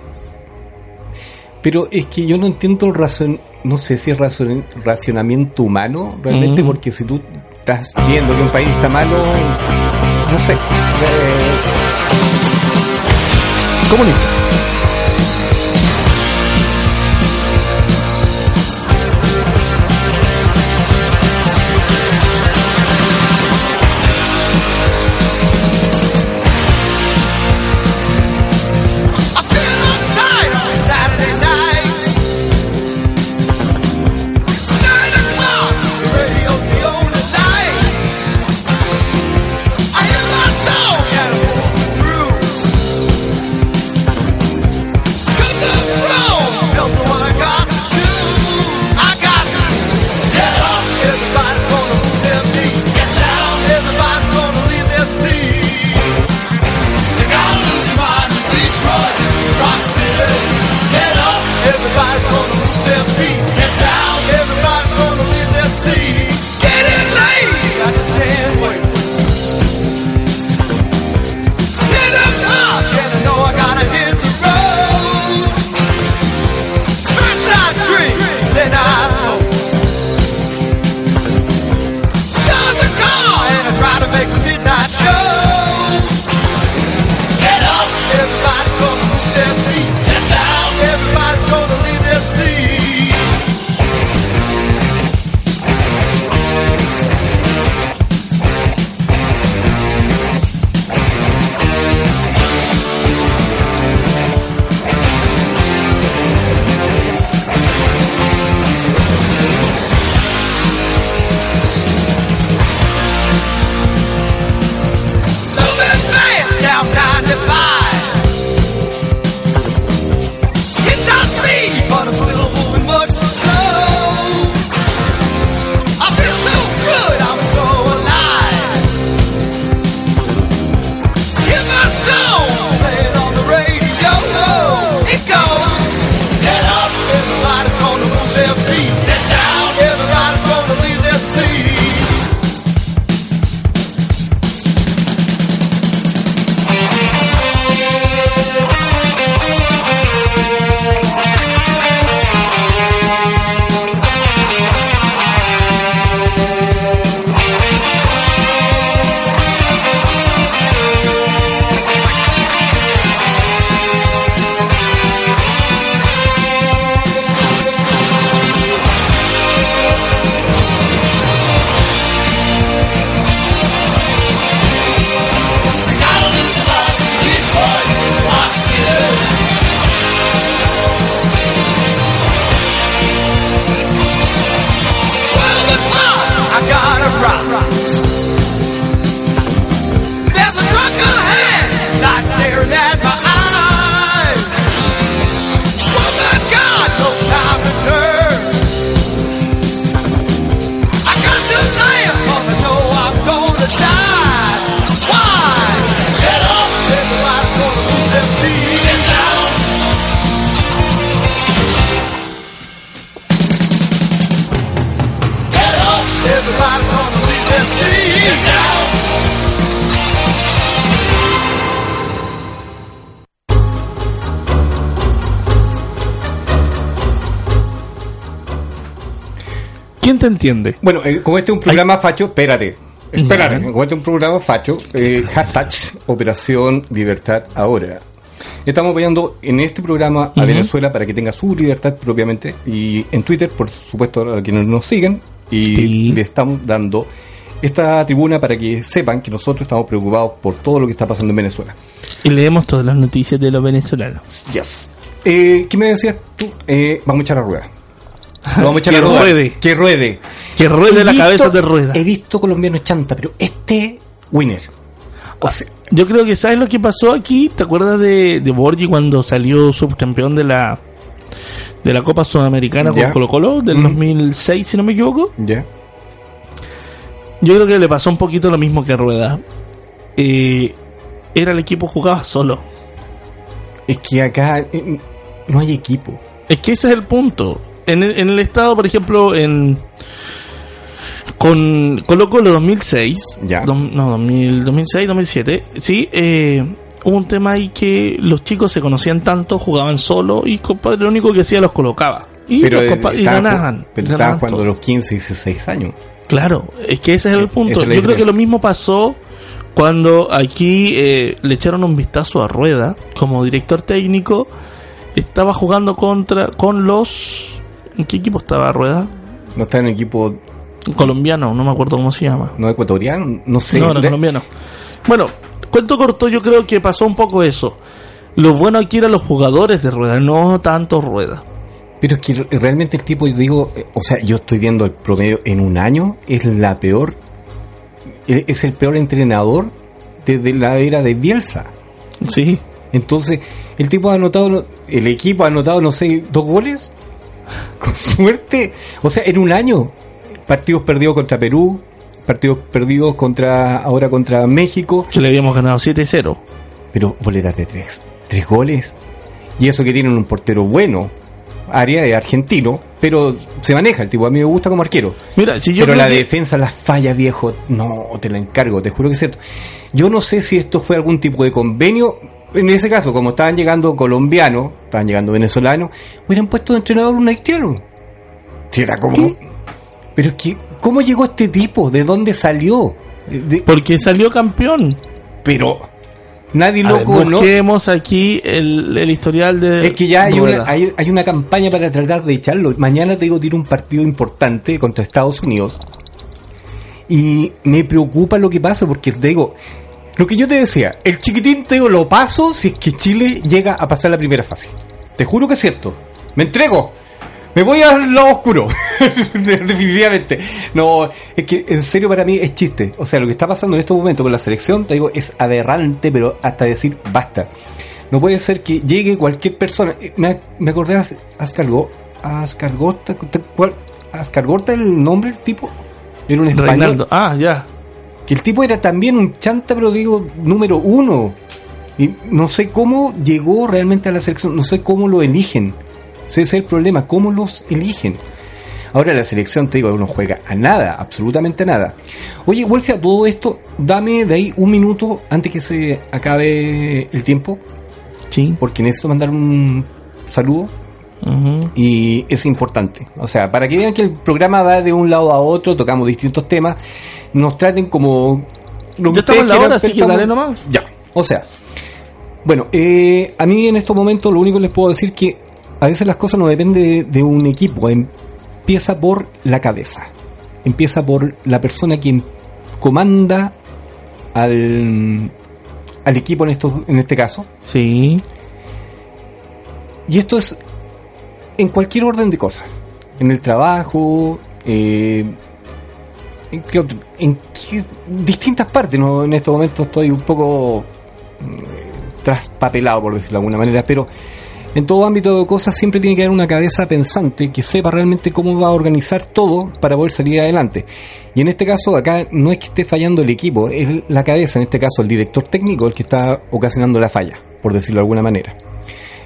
Pero es que yo no entiendo el razón, no sé si es razon- racionamiento humano realmente, Mm. porque si tú estás viendo que un país está malo, no sé. eh, Comunista. Entiende? Bueno, eh, como este es un programa facho, espérate. Espérate, como este es un programa facho, eh, hashtag Operación Libertad Ahora. Estamos apoyando en este programa a. Venezuela para que tenga su libertad propiamente y en Twitter, por supuesto, a quienes nos siguen y Sí. le estamos dando esta tribuna para que sepan que nosotros estamos preocupados por todo lo que está pasando en Venezuela. Y leemos todas las noticias de los venezolanos. Yes. Eh, ¿Qué me decías tú? Eh, vamos a echar la rueda. Lo vamos a echar Que a ruede. Que ruede. Que ruede He la visto- cabeza de rueda. He visto colombianos chanta, pero este winner. O sea, Yo creo que sabes lo que pasó aquí. ¿Te acuerdas de, de Borgi cuando salió subcampeón de la de la Copa Sudamericana con Colo Colo del Mm. 2006, si no me equivoco? ya. Yo creo que le pasó un poquito lo mismo que a Rueda. Eh, era el equipo jugaba solo. Es que acá eh, no hay equipo. Es que ese es el punto. En el, en el estado, por ejemplo, en con Colo Colo 2006, Ya. dom- no, 2000, 2006, 2007, sí, eh, hubo un tema ahí que los chicos se conocían tanto, jugaban solo y compadre lo único que hacía los colocaba. Y, pero los eh, compa- y ganaban. Pero estaban jugando los 15 y 16 años. Claro, es que ese es el Sí, punto. es Yo creo que lo mismo pasó cuando aquí eh, le echaron un vistazo a Rueda como director técnico. Estaba jugando contra con los. ¿En qué equipo estaba Rueda? No está en equipo Colombiano, no me acuerdo cómo se llama. no ecuatoriano. No sé. no, De- colombiano. Bueno, cuento corto, yo creo que pasó un poco eso. Lo bueno aquí eran los jugadores de Rueda, no tanto Rueda. Pero es que re- realmente el tipo, yo digo, eh, o sea, yo estoy viendo el promedio en un año, es la peor, e- es el peor entrenador desde la era de Bielsa. Sí. Entonces, el tipo ha anotado, el equipo ha anotado, no sé, dos goles, con suerte, o sea, en un año, partidos perdidos contra Perú, partidos perdidos contra, ahora contra México, Que le habíamos ganado 7-0. pero boleras de tres, tres goles, y eso que tienen un portero bueno, área de argentino, pero se maneja el tipo, a mí me gusta como arquero. Mira, si yo pero la que- defensa, las falla, viejo, no, te la encargo, te juro que es cierto. Yo no sé si esto fue algún tipo de convenio. En ese caso, como estaban llegando colombianos, estaban llegando venezolanos, hubieran puesto de entrenador un haitiano. Si era como. Pero es que, ¿cómo llegó este tipo? ¿De dónde salió? De- Porque salió campeón. pero nadie A ver, loco, ¿no? busquemos aquí el, el historial de. Es que ya hay una, hay, hay una campaña para tratar de echarlo. Mañana te digo, tiene un partido importante contra Estados Unidos. Y me preocupa lo que pasa porque te digo, lo que yo te decía, el chiquitín te digo, lo paso si es que Chile llega a pasar la primera fase. Te juro que es cierto. Me entrego. Me voy al lado oscuro. Definitivamente. No, es que en serio para mí es chiste. O sea, lo que está pasando en estos momentos con la selección, te digo, es aberrante, pero hasta decir basta. No puede ser que llegue cualquier persona. Eh, Me, acordé de Ascargo, Ascargorta. ¿cuál? ¿Ascargorta el nombre del tipo? Era un español. Ah, ya. Que el tipo era también un chanta, pero digo, número uno. Y no sé cómo llegó realmente a la selección, no sé cómo lo eligen. Ese es el problema, cómo los eligen. Ahora la selección, te digo, no juega a nada, absolutamente a nada. Oye, Wolfie, a todo esto, dame de ahí un minuto antes que se acabe el tiempo, Sí. porque necesito mandar un saludo Y es importante. O sea, para que vean que el programa va de un lado a otro, tocamos distintos temas, nos traten como... lo Ya estamos en la hora, así que dale nomás. Ya, o sea, bueno, eh, a mí en estos momentos lo único que les puedo decir que a veces las cosas no dependen de, de un equipo, empieza por la cabeza, empieza por la persona quien comanda al, al equipo en, esto, en este caso. Sí. Y esto es en cualquier orden de cosas. En el trabajo, eh, en, qué distintas partes. ¿no? En estos momentos estoy un poco mm, traspapelado, por decirlo de alguna manera, pero en todo ámbito de cosas siempre tiene que haber una cabeza pensante que sepa realmente cómo va a organizar todo para poder salir adelante. Y en este caso, acá no es que esté fallando el equipo, es la cabeza, en este caso el director técnico, el que está ocasionando la falla, por decirlo de alguna manera.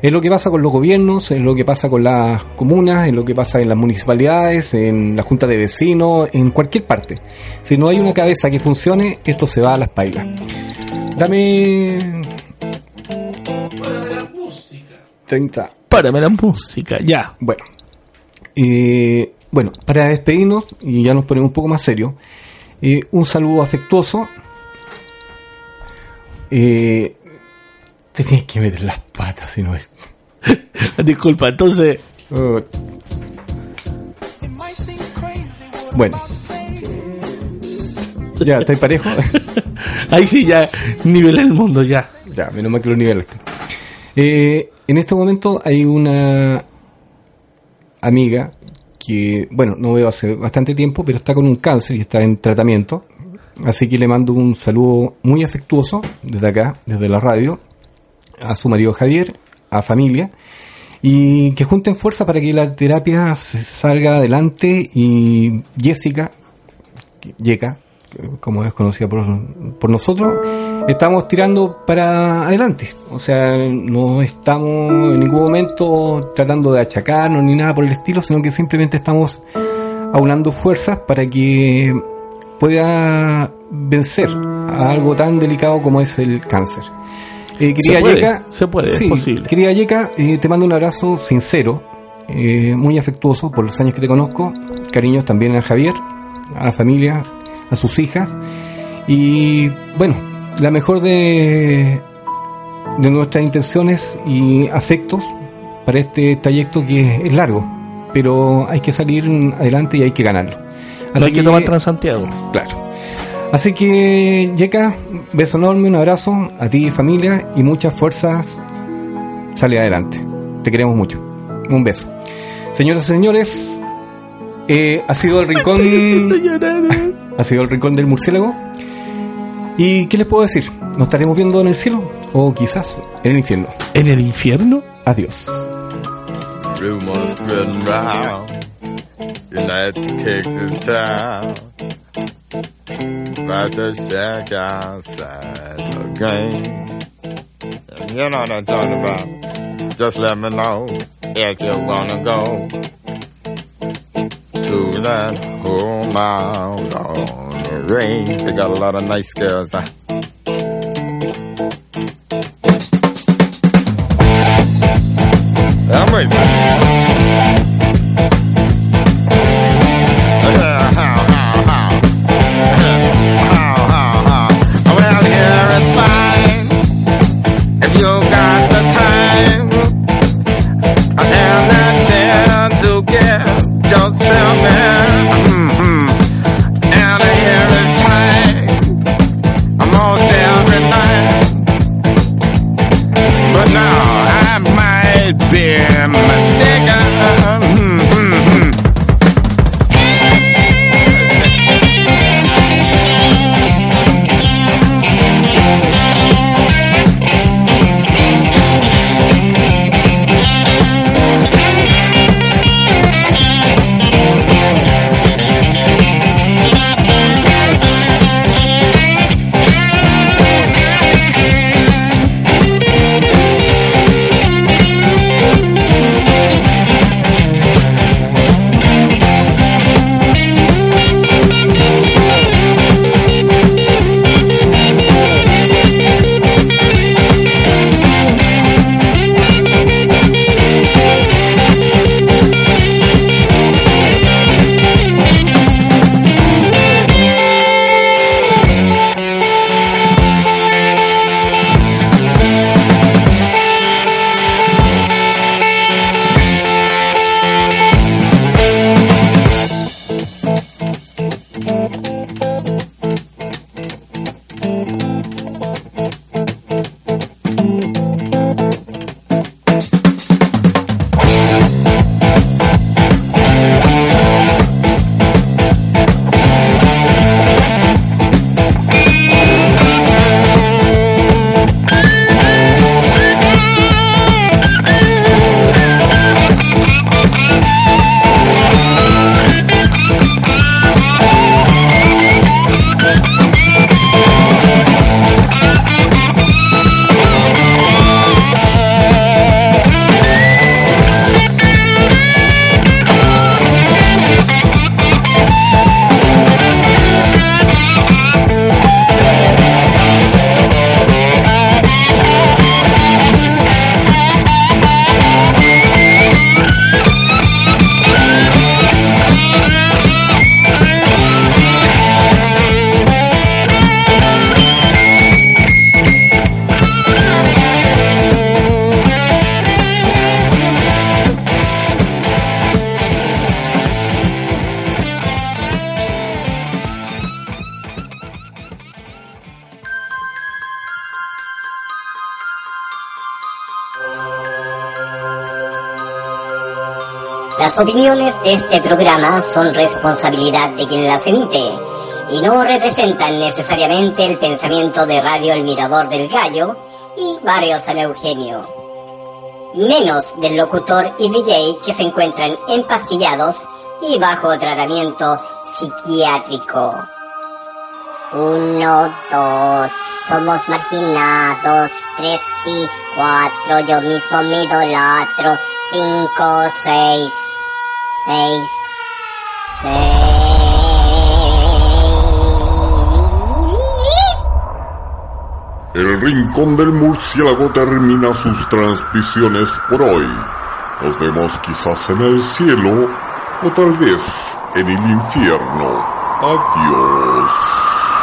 Es lo que pasa con los gobiernos, es lo que pasa con las comunas, es lo que pasa en las municipalidades, en la junta de vecinos, en cualquier parte. Si no hay una cabeza que funcione, esto se va a las pailas. Dame 30. Párame la música, ya. Bueno, eh, bueno, para despedirnos, y ya nos ponemos un poco más serios, eh, un saludo afectuoso. Eh, tenías que meter las patas, si no es. Disculpa, entonces. Bueno. Ya, ¿estáis parejo? ahí sí ya nivelé el mundo, ya. ya, menos mal que lo nivelaste. Eh, en este momento hay una amiga que, bueno, no veo hace bastante tiempo, pero está con un cáncer y está en tratamiento. Así que le mando un saludo muy afectuoso desde acá, desde la radio, a su marido Javier, a familia, y que junten fuerza para que la terapia salga adelante y Jessica, Yeka, como es conocida por, por nosotros, estamos tirando para adelante. O sea, no estamos en ningún momento tratando de achacarnos ni nada por el estilo, sino que simplemente estamos aunando fuerzas para que pueda vencer a algo tan delicado como es el cáncer. Eh, querida Se puede, Yeka, se puede, es posible. Querida Yeka, eh, te mando un abrazo sincero, eh, muy afectuoso por los años que te conozco. Cariños también a Javier, a la familia, a sus hijas. Y bueno, la mejor de, de nuestras intenciones y afectos para este trayecto que es largo, pero hay que salir adelante y hay que ganarlo. No hay que tomar Transantiago. Claro. Así que, Yeka, beso enorme, un abrazo a ti y familia y muchas fuerzas. Sale adelante. Te queremos mucho. Un beso. Señoras y señores, eh, ha sido el rincón. ha sido el rincón del murciélago. ¿Y qué les puedo decir? ¿Nos estaremos viendo en el cielo? O quizás en el infierno. ¿En el infierno? Adiós. Round. United Texas town. About to shack outside the game. You know what I'm talking about. Just let me know if you wanna go to that home out on the range. They got a lot of nice girls. Huh? I'm opiniones de este programa son responsabilidad de quien las emite y no representan necesariamente el pensamiento de Radio El Mirador del Gallo y Barrio San Eugenio. Menos del locutor y DJ que se encuentran empastillados y bajo tratamiento psiquiátrico. Uno, dos, somos marginados. Tres y cuatro, yo mismo me idolatro. Cinco, seis, El Rincón del Murciélago termina sus transmisiones por hoy. Nos vemos quizás en el cielo o tal vez en el infierno. Adiós.